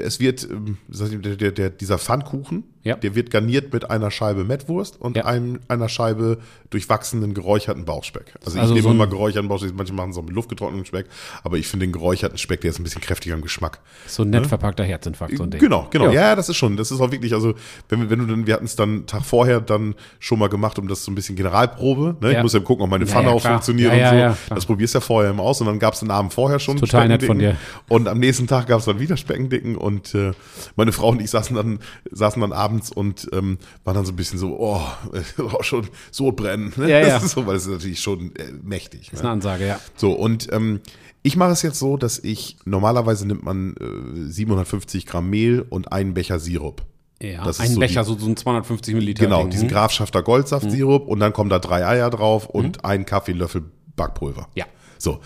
es wird, ich, der, der, dieser Pfannkuchen, Ja. der wird garniert mit einer Scheibe Mettwurst und einem, einer Scheibe durchwachsenen geräucherten Bauchspeck. Also, Also ich so nehme ein- immer geräucherten Bauchspeck, manche machen es auch mit luftgetrocknetem Speck, aber ich finde den geräucherten Speck, der ist ein bisschen kräftiger im Geschmack. So ein nett verpackter Herzinfarkt, so ein Ding. Genau, genau. Ja. Das ist schon. Das ist auch wirklich, also, wenn, wir- wenn du dann, wir hatten es dann Tag vorher dann schon mal gemacht, um das so ein bisschen Generalprobe. Ne? Ich muss ja gucken, ob meine Pfanne ja, auch. Funktioniert Ja, und so. ja, klar. das probierst du ja vorher immer aus und dann gab es den Abend vorher schon. Total nett von Speckendicken. Und am nächsten Tag gab es dann wieder Speckendicken und äh, meine Frau und ich saßen dann, saßen dann abends und ähm, waren dann so ein bisschen so, oh, auch schon Sodbrennen. Ne? Ja, ja. Das ist so, weil es ist natürlich schon äh, mächtig. Das ist eine Ansage, ja. So, und ähm, ich mache es jetzt so, dass ich, normalerweise nimmt man äh, 750 Gramm Mehl und einen Becher Sirup. Ja, Das ist ein so Becher, die- so, so ein 250 Milliliter. Genau, Ding. diesen Hm? Grafschafter Goldsaft-Sirup und dann kommen da drei Eier drauf und ein Kaffeelöffel Backpulver. Ja. So,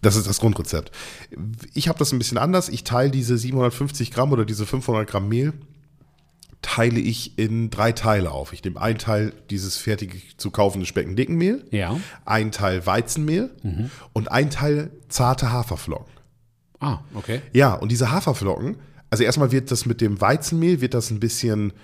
das ist das Grundrezept. Ich habe das ein bisschen anders. Ich teile diese 750 Gramm oder diese 500 Gramm Mehl teile ich in drei Teile auf. Ich nehme einen Teil dieses fertig zu kaufende Speckendickenmehl, Ja. ein Teil Weizenmehl und ein Teil zarte Haferflocken. Ah, okay. Ja, und diese Haferflocken, also erstmal wird das mit dem Weizenmehl, wird das ein bisschen,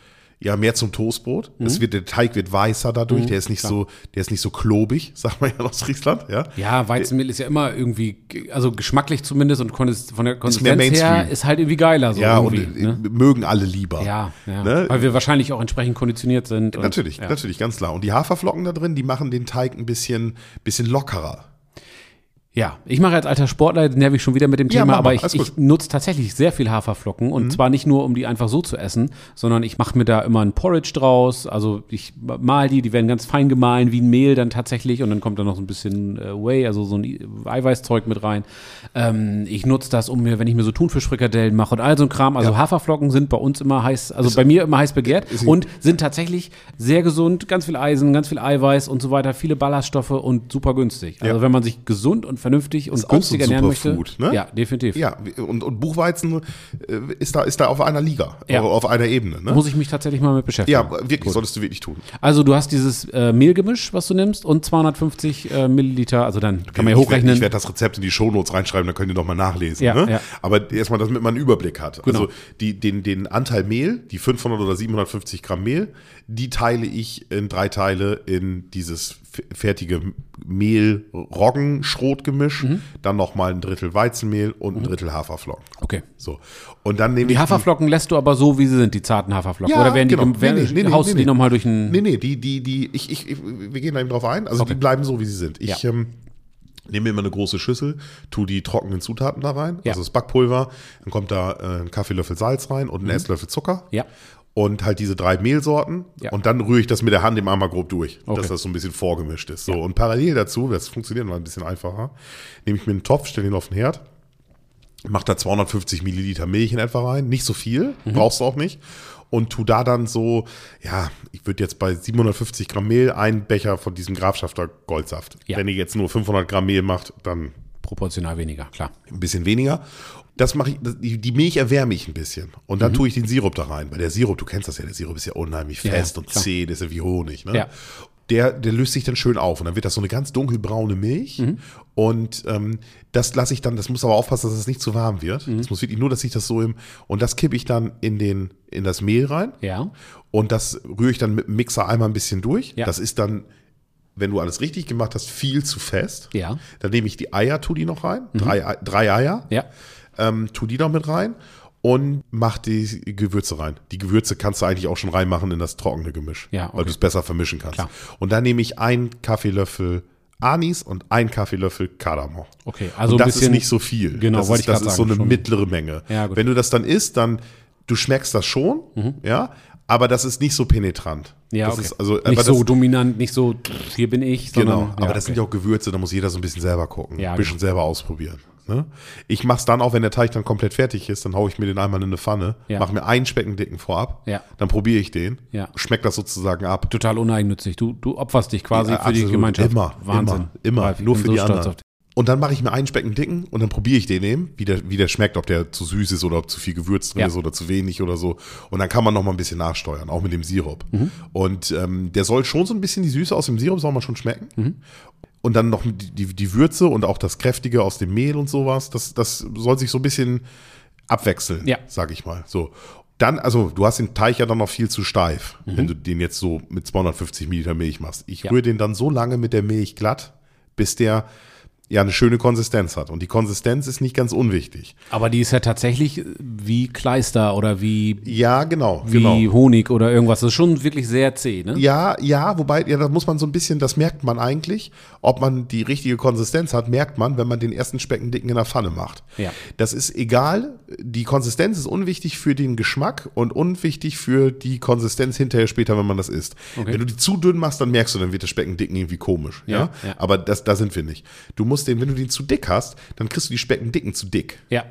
ja, mehr zum Toastbrot. Es wird, der Teig wird weißer dadurch, der ist nicht so, der ist nicht so klobig, sagt man ja aus Friesland, ja. Ja, Weizenmehl ist ja immer irgendwie, also geschmacklich zumindest und von der Konsistenz her ist halt irgendwie geiler. So Ja, und irgendwie, äh, ne? mögen alle lieber. Ja, ja. Ne? Weil wir wahrscheinlich auch entsprechend konditioniert sind. Und, Natürlich, ja. natürlich, ganz klar. Und die Haferflocken da drin, die machen den Teig ein bisschen, bisschen lockerer. Ja, ich mache als alter Sportler, nerv ich schon wieder mit dem Ja, Thema, mal, aber ich, ich nutze tatsächlich sehr viel Haferflocken und zwar nicht nur, um die einfach so zu essen, sondern ich mache mir da immer ein Porridge draus. Also ich mal die, die werden ganz fein gemahlen wie ein Mehl dann tatsächlich und dann kommt da noch so ein bisschen äh, Whey, also so ein Eiweißzeug mit rein. Ähm, ich nutze das, um mir, wenn ich mir so Thunfischfrikadellen mache und all so ein Kram. Also Haferflocken sind bei uns immer heiß, also bei mir immer heiß begehrt ist- und sind tatsächlich sehr gesund, ganz viel Eisen, ganz viel Eiweiß und so weiter, viele Ballaststoffe und super günstig. Also Ja. wenn man sich gesund und vernünftig und Ist auch so ein günstig ernähren möchte. Superfood, ne? Ja, definitiv. Ja, und, und Buchweizen äh, ist da, ist da auf einer Liga, Ja. auf einer Ebene. Ne? Muss ich mich tatsächlich mal mit beschäftigen. Ja, wirklich, solltest du wirklich tun. Also du hast dieses äh, Mehlgemisch, was du nimmst, und 250 äh, Milliliter, also dann kann man ja werd- hochrechnen. Ich werde das Rezept in die Shownotes reinschreiben, dann könnt ihr noch mal nachlesen. Ja, ne? ja. Aber erstmal, damit man einen Überblick hat. Genau. Also die, den, den Anteil Mehl, die 500 oder 750 Gramm Mehl, die teile ich in drei Teile in dieses fertige Mehl-Roggen-Schrotgemisch, Mhm. dann noch mal ein Drittel Weizenmehl und ein Drittel Haferflocken. okay. So. Und dann nehme Die ich Haferflocken lässt du aber so, wie sie sind, die zarten Haferflocken. Ja, Oder werden die, genau. gem- werden, Nee, nee, nee, haust nee, du die nee. nochmal durch ein. Nee, nee, die, die, die, ich, ich, ich, wir gehen da eben drauf ein. Also Okay. die bleiben so, wie sie sind. Ich Ja. ähm, nehme mir immer eine große Schüssel, tu die trockenen Zutaten da rein, Ja. also das Backpulver, dann kommt da äh, ein Kaffeelöffel Salz rein und ein Esslöffel Zucker. Mhm. Ja. Und halt diese drei Mehlsorten. Ja. Und dann rühre ich das mit der Hand immer einmal grob durch, Okay. dass das so ein bisschen vorgemischt ist. So, und parallel dazu, das funktioniert mal ein bisschen einfacher, nehme ich mir einen Topf, stelle ihn auf den Herd, mach da 250 Milliliter Milch in etwa rein, nicht so viel, Mhm. brauchst du auch nicht. Und tu da dann so, ja, ich würde jetzt bei 750 Gramm Mehl einen Becher von diesem Grafschafter Goldsaft. Ja. Wenn ihr jetzt nur 500 Gramm Mehl macht, dann Proportional weniger, klar. ein bisschen weniger. Das mache ich, das- die, die Milch erwärme ich ein bisschen. Und dann tue ich den Sirup da rein. Weil der Sirup, du kennst das ja, der Sirup ist ja unheimlich Mhm. Fest ja, und klar. zäh, das ist ja wie Honig. Ne? Ja. Der, der löst sich dann schön auf und dann wird das so eine ganz dunkelbraune Milch. Mhm. Und ähm, das lasse ich dann, das muss aber aufpassen, dass es nicht zu warm wird. Mhm. Es muss wirklich nur, dass ich das so im, und das kippe ich dann in den, in das Mehl rein. Ja. Und das rühre ich dann mit dem Mixer einmal ein bisschen durch. Ja. Das ist dann, wenn du alles richtig gemacht hast, viel zu fest. Ja. Mhm. Dann nehme ich die Eier, tu die noch rein. Drei, Ei- drei Eier. Ja. Ähm, tu die noch mit rein und mach die Gewürze rein. Die Gewürze kannst du eigentlich auch schon reinmachen in das trockene Gemisch. Ja, okay. Weil du es besser vermischen kannst. Klar. Und dann nehme ich einen Kaffeelöffel Anis und einen Kaffeelöffel Kardamom. Okay, also und das ist bisschen- nicht so viel. Genau, das ist, ich das ist so eine schon. mittlere Menge. Ja. Wenn du das dann isst, dann du schmeckst das schon, ja, aber das ist nicht so penetrant. Mhm. Ja, das okay. ist also nicht aber so das, dominant, nicht so, hier bin ich, sondern, Genau, aber ja, das sind okay. ja auch Gewürze, da muss jeder so ein bisschen selber gucken, Ja, ein bisschen selber ausprobieren. Ne? Ich mach's dann auch, wenn der Teig dann komplett fertig ist, dann hau ich mir den einmal in eine Pfanne, Ja. mach mir einen Speckendicken vorab, Ja. dann probiere ich den, Ja. schmeckt das sozusagen ab. total uneigennützig. Du, du opferst dich quasi Ja, für die. Gemeinschaft. Immer, Wahnsinn. immer, immer. Ralf, Nur für so die anderen. Und dann mache ich mir einen Speckendicken und dann probiere ich den eben, wie der, wie der schmeckt, ob der zu süß ist oder ob zu viel Gewürz drin Ja. ist oder zu wenig oder so. Und dann kann man noch mal ein bisschen nachsteuern, auch mit dem Sirup. Mhm. Und ähm, der soll schon so ein bisschen die Süße aus dem Sirup soll man schon schmecken. Mhm. Und dann noch die, die, die Würze und auch das Kräftige aus dem Mehl und sowas. Das, das soll sich so ein bisschen abwechseln, Ja. sag ich mal. So. Dann, also du hast den Teig ja dann noch viel zu steif, wenn du den jetzt so mit 250 Milliliter Milch machst. Ich Mhm. Ja. rühre den dann so lange mit der Milch glatt, bis der ja eine schöne Konsistenz hat. Und die Konsistenz ist nicht ganz unwichtig. Aber die ist ja tatsächlich wie Kleister oder wie, Ja, genau, wie genau. Honig oder irgendwas. Das ist schon wirklich sehr zäh, ne? Ja, ja, wobei, ja, da muss man so ein bisschen, das merkt man eigentlich, ob man die richtige Konsistenz hat, merkt man, wenn man den ersten Speckendicken in der Pfanne macht. Ja. Das ist egal, die Konsistenz ist unwichtig für den Geschmack und unwichtig für die Konsistenz hinterher später, wenn man das isst. Okay. Wenn du die zu dünn machst, dann merkst du, dann wird der Speckendicken irgendwie komisch. Ja, Ja, ja. Aber das, da sind wir nicht. Du musst den, wenn du den zu dick hast, dann kriegst du die Speckendicken zu dick Ja.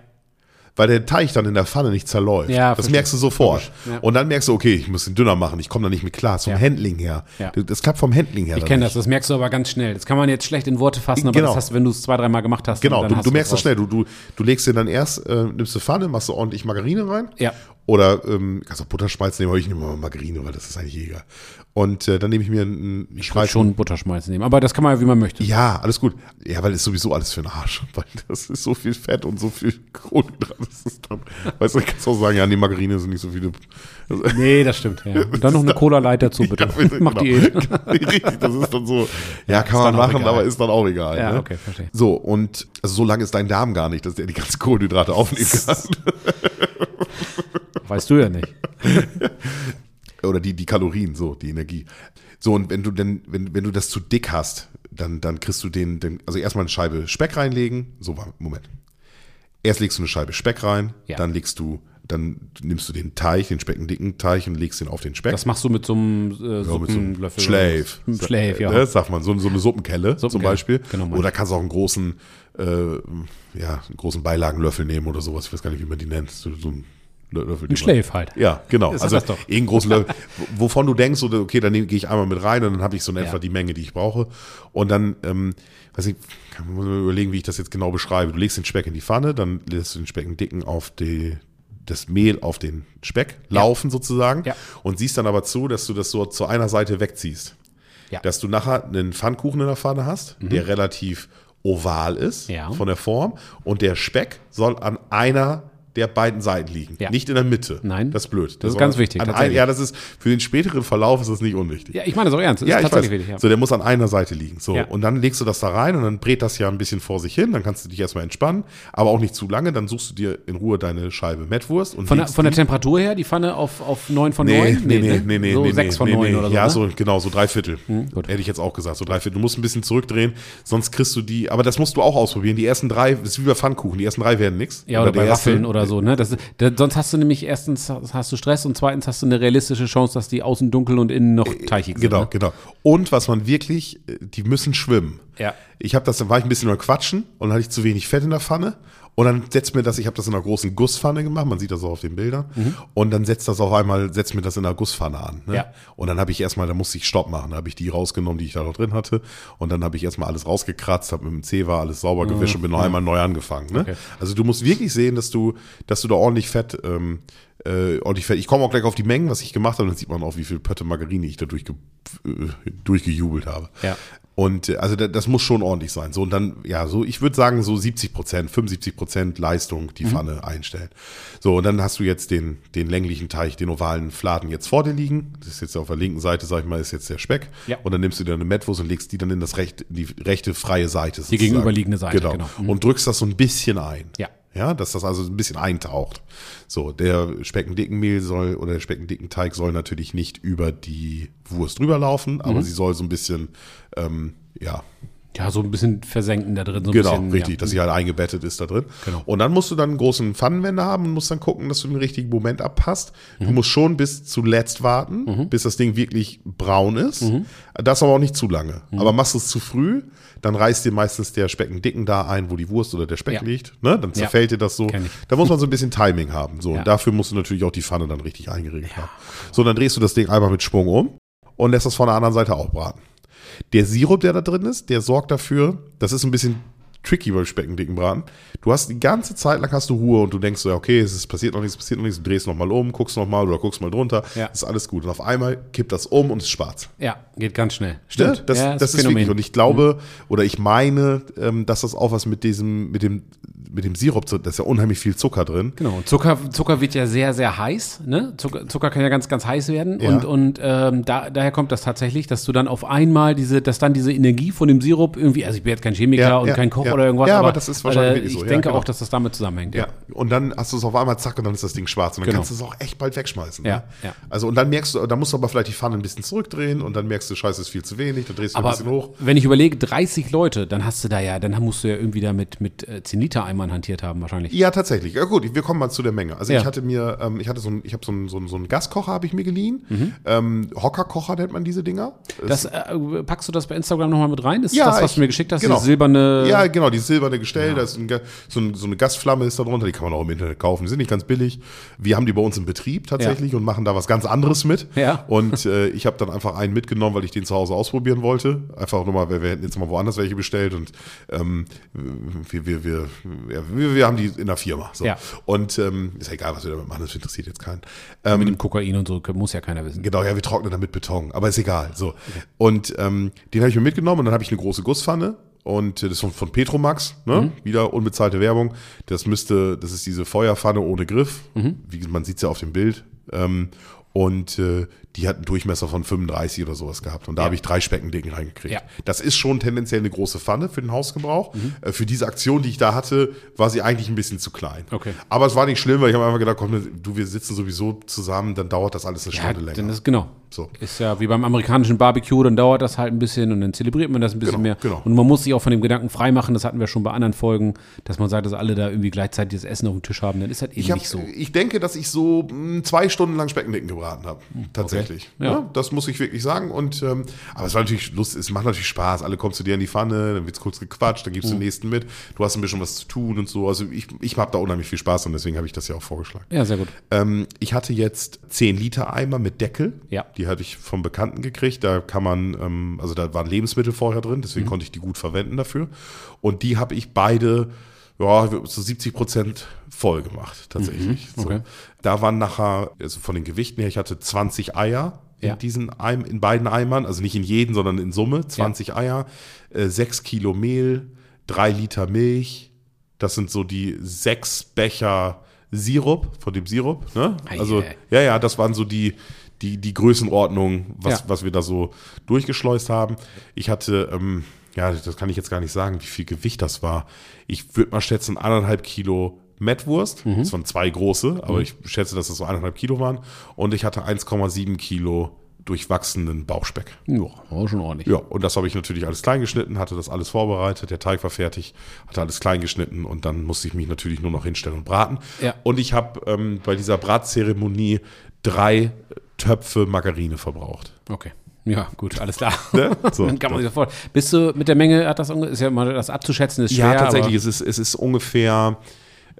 weil der Teig dann in der Pfanne nicht zerläuft. Ja, das verstehe. merkst du sofort. Ja. Und dann merkst du, okay, ich muss den dünner machen, ich komme da nicht mit klar, vom Ja. Handling her. Ja. Das klappt vom Handling her. Ich kenne das, das merkst du aber ganz schnell. Das kann man jetzt schlecht in Worte fassen, aber Genau. das hast du, wenn du es zwei, dreimal gemacht hast. Genau, du, du merkst das schnell. Du, du, du legst den dann erst, äh, nimmst eine Pfanne, machst du ordentlich Margarine rein. Ja. Oder ähm, kannst auch Butterschmalz nehmen, aber ich nehme mal Margarine, weil das ist eigentlich egal. Und äh, dann nehme ich mir einen Ich würde schon Butterschmalz nehmen, aber das kann man ja, wie man möchte. Ja, alles gut. Ja, weil ist sowieso alles für den Arsch. Weil das ist so viel Fett und so viel Kohlenhydrate. Das ist dann, weißt du, kannst du auch sagen, ja, nee, Margarine sind nicht so viele. Nee, das stimmt. Ja. Und dann noch eine Cola Light dazu, bitte. Ja, Mach genau. Diät. Richtig, das ist dann so, ja, kann man machen, aber ist dann auch egal. Ja, ne? okay, verstehe. So, und also so lange ist dein Darm gar nicht, dass der die ganzen Kohlenhydrate aufnehmen kann. Weißt du ja nicht. Oder die, die Kalorien, so, die Energie. So, und wenn du denn, wenn, wenn du das zu dick hast, dann, dann kriegst du den, den, also erstmal eine Scheibe Speck reinlegen. So, Moment. Erst legst du eine Scheibe Speck rein, Ja. dann legst du, dann nimmst du den Teig, den speckendicken Teig und legst den auf den Speck. Das machst du mit so einem äh, Ja, mit so einem Suppenlöffel. Schläf. Schläf, ja. Ne, sagt man, so, so eine Suppenkelle, zum Suppenkelle, Beispiel. genau, oder kannst auch einen großen, äh, ja, einen großen Beilagenlöffel nehmen oder sowas. Ich weiß gar nicht, wie man die nennt. So, so ein Löffel. man- Schläf halt. Ja, genau. Also das doch. irgendeinen großen Löffel, wovon du denkst, so, okay, dann gehe ich einmal mit rein und dann habe ich so in etwa Ja. die Menge, die ich brauche. Und dann, ähm, weiß ich, kann man überlegen, wie ich das jetzt genau beschreibe. Du legst den Speck in die Pfanne, dann lässt du den Speck einen dicken auf die, das Mehl auf den Speck laufen sozusagen Ja. und siehst dann aber zu, dass du das so zu einer Seite wegziehst. Ja. Mhm. Dass du nachher einen Pfannkuchen in der Pfanne hast, der relativ oval ist Ja. von der Form und der Speck soll an einer der beiden Seiten liegen, Ja. nicht in der Mitte. Nein. Das ist blöd. Das ist soll ganz wichtig, An ein, ja, das ist für den späteren Verlauf ist das nicht unwichtig. Ja, ich meine das auch ernst. Das Ja, ist ich weiß. tatsächlich wichtig. Ja. So, der muss an einer Seite liegen. So, und dann legst du das da rein und dann brät das ja ein bisschen vor sich hin. Dann kannst du dich erstmal entspannen, aber auch nicht zu lange. Dann suchst du dir in Ruhe deine Scheibe Mettwurst und Von der, von der Temperatur her, die Pfanne auf, auf 9 von Nee, 9? nee, nee, ne? nee, nee, So nee, 6 nee, von nee, 9 nee. oder so. Ja, ne? so, genau, so drei Viertel. gut. Hätte ich jetzt auch gesagt, so drei Viertel. Du musst ein bisschen zurückdrehen, sonst kriegst du die, aber das musst du auch ausprobieren. Die ersten drei, das ist wie bei Pfannkuchen, die ersten drei werden nichts. Ja, oder, der bei erste- Waffeln oder so, ne? Das, das, sonst hast du nämlich erstens hast du Stress und zweitens hast du eine realistische Chance, dass die außen dunkel und innen noch teichig sind. Genau, Ne? genau. Und was man wirklich, äh, die müssen schwimmen. Ja. Ich habe das, dann war ich ein bisschen nur quatschen und dann hatte ich zu wenig Fett in der Pfanne. Und dann setzt mir das, ich habe das in einer großen Gusspfanne gemacht, man sieht das auch auf den Bildern. Und dann setzt das auch einmal, setzt mir das in einer Gusspfanne an. Ne? Ja. Und dann habe ich erstmal, da musste ich Stopp machen. Da habe ich die rausgenommen, die ich da noch drin hatte. Und dann habe ich erstmal alles rausgekratzt, habe mit dem Zewa alles sauber gewischt und bin noch einmal neu angefangen. Ne? Okay. Also du musst wirklich sehen, dass du, dass du da ordentlich Fett, ähm, äh, ordentlich Fett. Ich komme auch gleich auf die Mengen, was ich gemacht habe, dann sieht man auch, wie viel Pötte Margarine ich da durchge, äh, durchgejubelt habe. Ja. Und äh, also da- das muss schon ordentlich sein. So und dann, ja, so, ich würde sagen, so 70 Prozent, 75 Prozent Leistung die Pfanne einstellen. So, und dann hast du jetzt den, den länglichen Teig, den ovalen Fladen jetzt vor dir liegen. Das ist jetzt auf der linken Seite, sag ich mal, ist jetzt der Speck. Ja. Und dann nimmst du dir eine Mettwurst und legst die dann in das rechte, die rechte freie Seite. sozusagen. gegenüberliegende Seite, Genau. genau. Mhm. Und drückst das so ein bisschen ein. Ja. Ja, dass das also ein bisschen eintaucht. So, der Speckendickenmehl soll oder der Speckendickenteig soll natürlich nicht über die Wurst drüber laufen, Mhm. aber sie soll so ein bisschen, ähm, ja, Ja, so ein bisschen versenken da drin. So genau, bisschen, richtig, ja. dass sie halt eingebettet ist da drin. Genau. Und dann musst du dann einen großen Pfannenwender haben und musst dann gucken, dass du den richtigen Moment abpasst. Mhm. Du musst schon bis zuletzt warten, bis das Ding wirklich braun ist. Mhm. Das aber auch nicht zu lange. Aber machst du es zu früh, dann reißt dir meistens der Speckendicken da ein, wo die Wurst oder der Speck Ja. liegt. Ne? Dann zerfällt dir das so. Da muss man so ein bisschen Timing haben. So. Ja. Und dafür musst du natürlich auch die Pfanne dann richtig eingeregelt haben. So, dann drehst du das Ding einmal mit Schwung um und lässt das von der anderen Seite auch braten. Der Sirup, der da drin ist, der sorgt dafür, das ist ein bisschen tricky beim Speckendickenbraten. Du hast die ganze Zeit lang hast du Ruhe und du denkst so, ja, okay, es ist passiert noch nichts, es passiert noch nichts, du drehst noch mal um, guckst noch mal oder guckst mal drunter, Ja. ist alles gut. Und auf einmal kippt das um und es ist schwarz. Ja, geht ganz schnell. Ne? Stimmt. Das, ja, das ist Phänomen. wirklich, und ich glaube, oder ich meine, ähm, dass das auch was mit diesem, mit dem, mit dem Sirup, da ist ja unheimlich viel Zucker drin. Genau, Zucker, Zucker wird ja sehr, sehr heiß. Ne? Zucker, Zucker kann ja ganz, ganz heiß werden. Ja. Und, und ähm, da, daher kommt das tatsächlich, dass du dann auf einmal diese, dass dann diese Energie von dem Sirup irgendwie, also ich bin jetzt kein Chemiker Ja, und ja, kein Koch oder irgendwas, Ja, aber das ist wahrscheinlich äh, ich so, ja, denke genau. auch, dass das damit zusammenhängt. Ja. Und dann hast du es auf einmal zack und dann ist das Ding schwarz und dann Genau. kannst du es auch echt bald wegschmeißen. Ja, ne? ja. Also und dann merkst du, da musst du aber vielleicht die Pfanne ein bisschen zurückdrehen und dann merkst du, scheiße, ist viel zu wenig, dann drehst du Aber ein bisschen hoch. wenn ich überlege, 30 Leute, dann hast du da ja, dann musst du ja irgendwie da mit, mit äh, 10 Liter Eimern hantiert haben wahrscheinlich. Ja, tatsächlich. Ja gut, wir kommen mal zu der Menge. Also Ja. ich hatte mir, ähm, ich hatte so ein, ich habe so einen so so einen Gaskocher habe ich mir geliehen. Mhm. Ähm, Hockerkocher nennt man diese Dinger. Das, äh, packst du das bei Instagram nochmal mit rein? Ist Ja, das, was ich- du mir geschickt hast? genau. Diese silberne. Ja, genau, die silberne Gestell, da ist ein, so, ein, so eine Gasflamme ist da drunter, die kann man auch im Internet kaufen, die sind nicht ganz billig. Wir haben die bei uns im Betrieb tatsächlich und machen da was ganz anderes mit. Ja. Und äh, ich habe dann einfach einen mitgenommen, weil ich den zu Hause ausprobieren wollte. Einfach nochmal, wir, wir hätten jetzt mal woanders welche bestellt und ähm, wir, wir, wir, ja, wir, wir haben die in der Firma. So. Ja. Und ähm, ist ja egal, was wir damit machen, das interessiert jetzt keinen. mit dem Kokain und so, muss ja keiner wissen. Genau, ja, wir trocknen damit Beton, aber ist egal. So. Und ähm, den habe ich mir mitgenommen und dann habe ich eine große Gusspfanne und äh, das ist von, von Petromax, ne? Wieder unbezahlte Werbung. Das müsste, das ist diese Feuerpfanne ohne Griff. Wie man sieht ja auf dem Bild. Ähm, und äh, die hat einen Durchmesser von 35 oder sowas gehabt. Und da Ja. habe ich drei Speckendicken reingekriegt. Ja. Das ist schon tendenziell eine große Pfanne für den Hausgebrauch. Äh, Für diese Aktion, die ich da hatte, war sie eigentlich ein bisschen zu klein. Okay. Aber es war nicht schlimm, weil ich habe einfach gedacht, komm, du, wir sitzen sowieso zusammen, dann dauert das alles eine Ja, Stunde dann länger. ist genau. So. Ist ja wie beim amerikanischen Barbecue, dann dauert das halt ein bisschen und dann zelebriert man das ein bisschen Genau, mehr. genau. Und man muss sich auch von dem Gedanken freimachen, das hatten wir schon bei anderen Folgen, dass man sagt, dass alle da irgendwie gleichzeitig das Essen auf dem Tisch haben, dann ist das eben Ich, hab, nicht so. ich denke, dass ich so mh, zwei Stunden lang Speckendicken gebraten habe. Tatsächlich. Ja. Ja. das muss ich wirklich sagen. Und ähm, aber es war natürlich lustig, es macht natürlich Spaß. Alle kommen zu dir in die Pfanne, dann wird's kurz gequatscht, dann gibst du den nächsten mit. Du hast ein bisschen was zu tun und so. Also ich, ich habe da unheimlich viel Spaß und deswegen habe ich das ja auch vorgeschlagen. Ja, sehr gut. Ähm, ich hatte jetzt 10 Liter Eimer mit Deckel. Ja. Die hatte ich vom Bekannten gekriegt. Da kann man, ähm, also da waren Lebensmittel vorher drin, deswegen Mhm. konnte ich die gut verwenden dafür. Und die habe ich beide, ja, so 70 Prozent voll gemacht, tatsächlich. Mhm. okay. So. Da waren nachher, also von den Gewichten her, ich hatte 20 Eier Ja. in diesen Eim, in beiden Eimern, also nicht in jeden, sondern in Summe, 20 Eier, äh, 6 Kilo Mehl, 3 Liter Milch, das sind so die sechs Becher Sirup, von dem Sirup, ne? Also, ja, ja, das waren so die, die, die Größenordnung, was, Ja. was wir da so durchgeschleust haben. Ich hatte, ähm, ja, das kann ich jetzt gar nicht sagen, wie viel Gewicht das war. Ich würde mal schätzen, anderthalb Kilo Mettwurst. Mhm. Das waren zwei große, aber ich schätze, dass das so eineinhalb Kilo waren. Und ich hatte 1,7 Kilo durchwachsenen Bauchspeck. Ja, war schon ordentlich. Ja, und das habe ich natürlich alles klein geschnitten, hatte das alles vorbereitet, der Teig war fertig, hatte alles klein geschnitten und dann musste ich mich natürlich nur noch hinstellen und braten. Ja. Und ich habe ähm, bei dieser Bratzeremonie drei Töpfe Margarine verbraucht. Okay. Ja, gut, alles klar. Ne? So. Dann kann man sich vor. Bist du mit der Menge, hat das ist ja mal das abzuschätzen, ist schwer. ja, tatsächlich, es ist, es ist ungefähr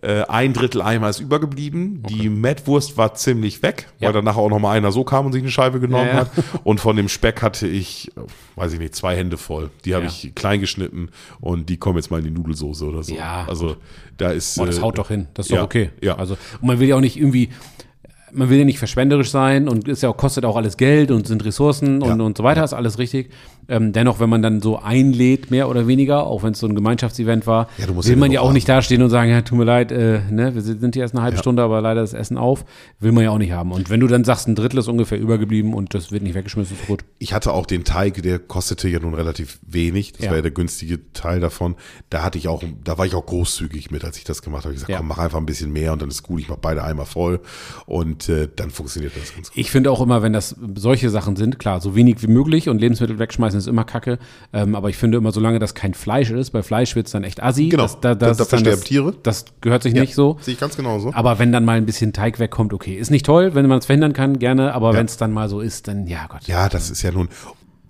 äh, ein Drittel Eimer ist übergeblieben. Die Mettwurst war ziemlich weg, Ja. weil dann nachher auch noch mal einer so kam und sich eine Scheibe genommen Ja, ja. hat. Und von dem Speck hatte ich, weiß ich nicht, zwei Hände voll. Die habe ich klein geschnitten und die kommen jetzt mal in die Nudelsoße oder so. Ja. Also da ist. Oh, das äh, haut doch hin. Das ist doch okay. ja. Also, und man will ja auch nicht irgendwie, man will ja nicht verschwenderisch sein und ist ja auch, kostet auch alles Geld und sind Ressourcen und, Ja. und so weiter, ist alles richtig. Ähm, dennoch, wenn man dann so einlädt, mehr oder weniger, auch wenn es so ein Gemeinschaftsevent war, Ja, will man ja auch haben. nicht dastehen und sagen, ja, tut mir leid, äh, ne, wir sind hier erst eine halbe Ja. Stunde, aber leider ist das Essen auf. Will man ja auch nicht haben. Und wenn du dann sagst, ein Drittel ist ungefähr übergeblieben und das wird nicht weggeschmissen, ist gut. Ich hatte auch den Teig, der kostete ja nun relativ wenig. Das Ja. war ja der günstige Teil davon. Da hatte ich auch, da war ich auch großzügig mit, als ich das gemacht habe. Ich gesagt, komm, mach einfach ein bisschen mehr und dann ist gut. Ich mache beide Eimer voll und äh, dann funktioniert das ganz gut. Ich finde auch immer, wenn das solche Sachen sind, klar, so wenig wie möglich und Lebensmittel wegschmeißen ist immer kacke. Ähm, aber ich finde immer, solange das kein Fleisch ist, bei Fleisch wird es dann echt assi. Genau. Das, da, Da- das da dann versterben Tiere. Das gehört sich nicht so. Sehe ich ganz genauso. Aber wenn dann mal ein bisschen Teig wegkommt, okay. Ist nicht toll, wenn man es verhindern kann, gerne. Aber Ja. wenn es dann mal so ist, dann ja Gott. Ja, das ist ja nun.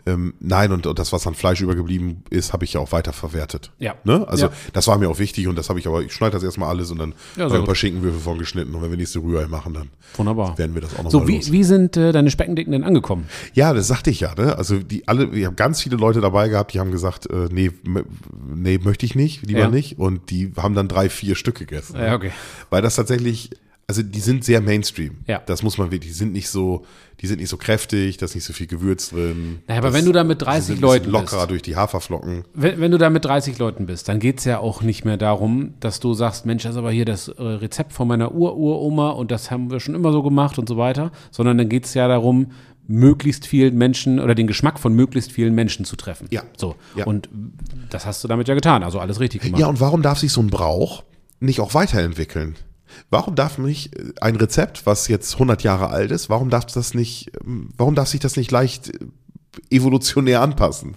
Ähm, nein, und, und das, was an Fleisch übergeblieben ist, habe ich ja auch weiterverwertet. Ja. Ne? Also Ja. das war mir auch wichtig und das habe ich aber, ich schneide das erstmal alles und dann Ja, sehr ein paar. Schinkenwürfel von geschnitten und wenn wir nächste Rührei machen, dann Wunderbar. werden wir das auch noch So, mal wie, los. wie sind äh, deine Speckendicken denn angekommen? Ja, das sagte ich ja. Ne? Also die alle, wir haben ganz viele Leute dabei gehabt, die haben gesagt, äh, nee, nee, möchte ich nicht, lieber Ja. nicht. Und die haben dann drei, vier Stück gegessen. Ja, okay. Weil das tatsächlich, also die sind sehr Mainstream. Ja. Das muss man wirklich, die sind nicht so, die sind nicht so kräftig, da ist nicht so viel Gewürz drin. Naja, aber das, wenn du da mit die 30 sind ein bisschen Leuten lockerer bist. durch die Haferflocken. Wenn, wenn du da mit 30 Leuten bist, dann geht's ja auch nicht mehr darum, dass du sagst, Mensch, das ist aber hier das äh, Rezept von meiner Ur-Uroma und das haben wir schon immer so gemacht und so weiter, sondern dann geht's ja darum, möglichst vielen Menschen oder den Geschmack von möglichst vielen Menschen zu treffen. Ja. So. Ja. Und das hast du damit ja getan, also alles richtig gemacht. Ja, und warum darf sich so ein Brauch nicht auch weiterentwickeln? Warum darf nicht äh, ein Rezept, was jetzt 100 Jahre alt ist, warum darf das nicht, warum darf sich das nicht leicht äh, evolutionär anpassen?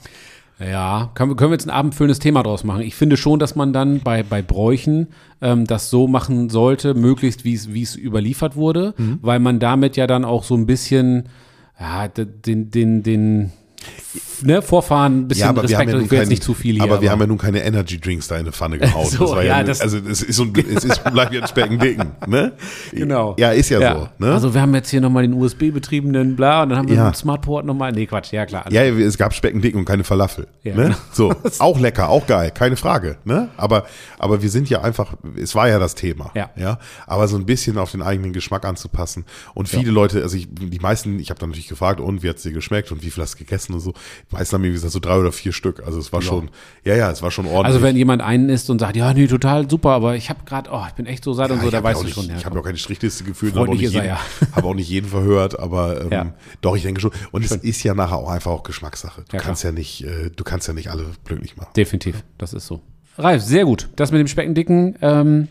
Ja, können, wir- können wir jetzt ein abendfüllendes Thema draus machen. Ich finde schon, dass man dann bei, bei Bräuchen ähm, das so machen sollte, möglichst wie es wie es überliefert wurde, Mhm. weil man damit ja dann auch so ein bisschen ja, den, den, den ne, Vorfahren ein bisschen Ja, aber wir haben ja Respekt, ich will jetzt kein, nicht zu viel hier. aber wir haben ja nun keine Energy Drinks da in eine Pfanne gehauen. So, das war ja, ja, das- also es ist und es ist bleibt ja ein Speckendicken, ne? Genau. Ja, ist ja, so, ne? Also wir haben jetzt hier nochmal den USB-betriebenen bla und dann haben wir Ja. einen Smartport nochmal. Nee, Quatsch, ja klar. ja, es gab Speckendicken und keine Falafel. Ja, ne? genau. So, auch lecker, auch geil, keine Frage. Ne? Aber, aber wir sind ja einfach, es war ja das Thema. Ja. ja. Aber so ein bisschen auf den eigenen Geschmack anzupassen. Und viele Leute, also ich, die meisten, ich habe dann natürlich gefragt, und wie hat's dir geschmeckt und wie viel hast du gegessen und so. meistens haben wir, wie gesagt, so drei oder vier Stück. Also es war schon, ja, ja, es war schon ordentlich. Also wenn jemand einen isst und sagt, ja, nee, total super, aber ich habe gerade, oh, ich bin echt so satt ja, und so, da hab weißt ja du schon. Ja, ich habe auch keine Strichliste geführt, habe auch, nicht jeden- habe auch nicht jeden verhört, aber ähm, Ja. doch, ich denke schon. Und es ist ja nachher auch einfach auch Geschmackssache. Du Ja, kannst ja nicht, äh, du kannst ja nicht alle glücklich machen. Definitiv, das ist so. Ralf, sehr gut. Das mit dem Speckendicken, ähm,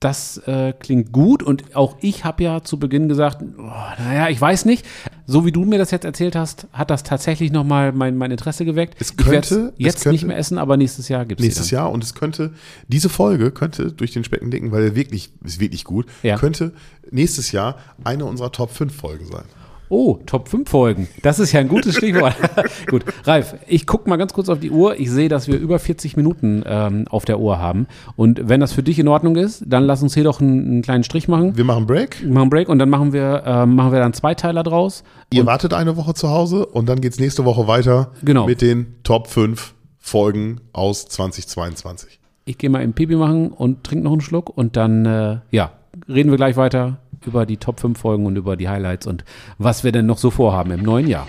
das äh, klingt gut und auch ich habe ja zu Beginn gesagt, oh, naja, ich weiß nicht. So wie du mir das jetzt erzählt hast, hat das tatsächlich nochmal mein, mein Interesse geweckt. Es könnte- es jetzt könnte- nicht mehr essen, aber nächstes Jahr gibt es Nächstes Jahr und es könnte, diese Folge könnte durch den Specken dicken, weil er wirklich, ist wirklich gut, Ja. könnte nächstes Jahr eine unserer Top 5 Folgen sein. Oh, Top 5 Folgen. Das ist ja ein gutes Stichwort. Gut, Ralf, ich gucke mal ganz kurz auf die Uhr. Ich sehe, dass wir über 40 Minuten ähm, auf der Uhr haben. Und wenn das für dich in Ordnung ist, dann lass uns hier doch einen, einen kleinen Strich machen. Wir machen Break. Wir machen einen Break und dann machen wir, ähm, machen wir dann zwei Teiler draus. Ihr wartet eine Woche zu Hause und dann geht's nächste Woche weiter Genau. mit den Top 5 Folgen aus 2022. Ich gehe mal im Pipi machen und trinke noch einen Schluck und dann, äh, ja, reden wir gleich weiter über die Top 5 Folgen und über die Highlights und was wir denn noch so vorhaben im neuen Jahr.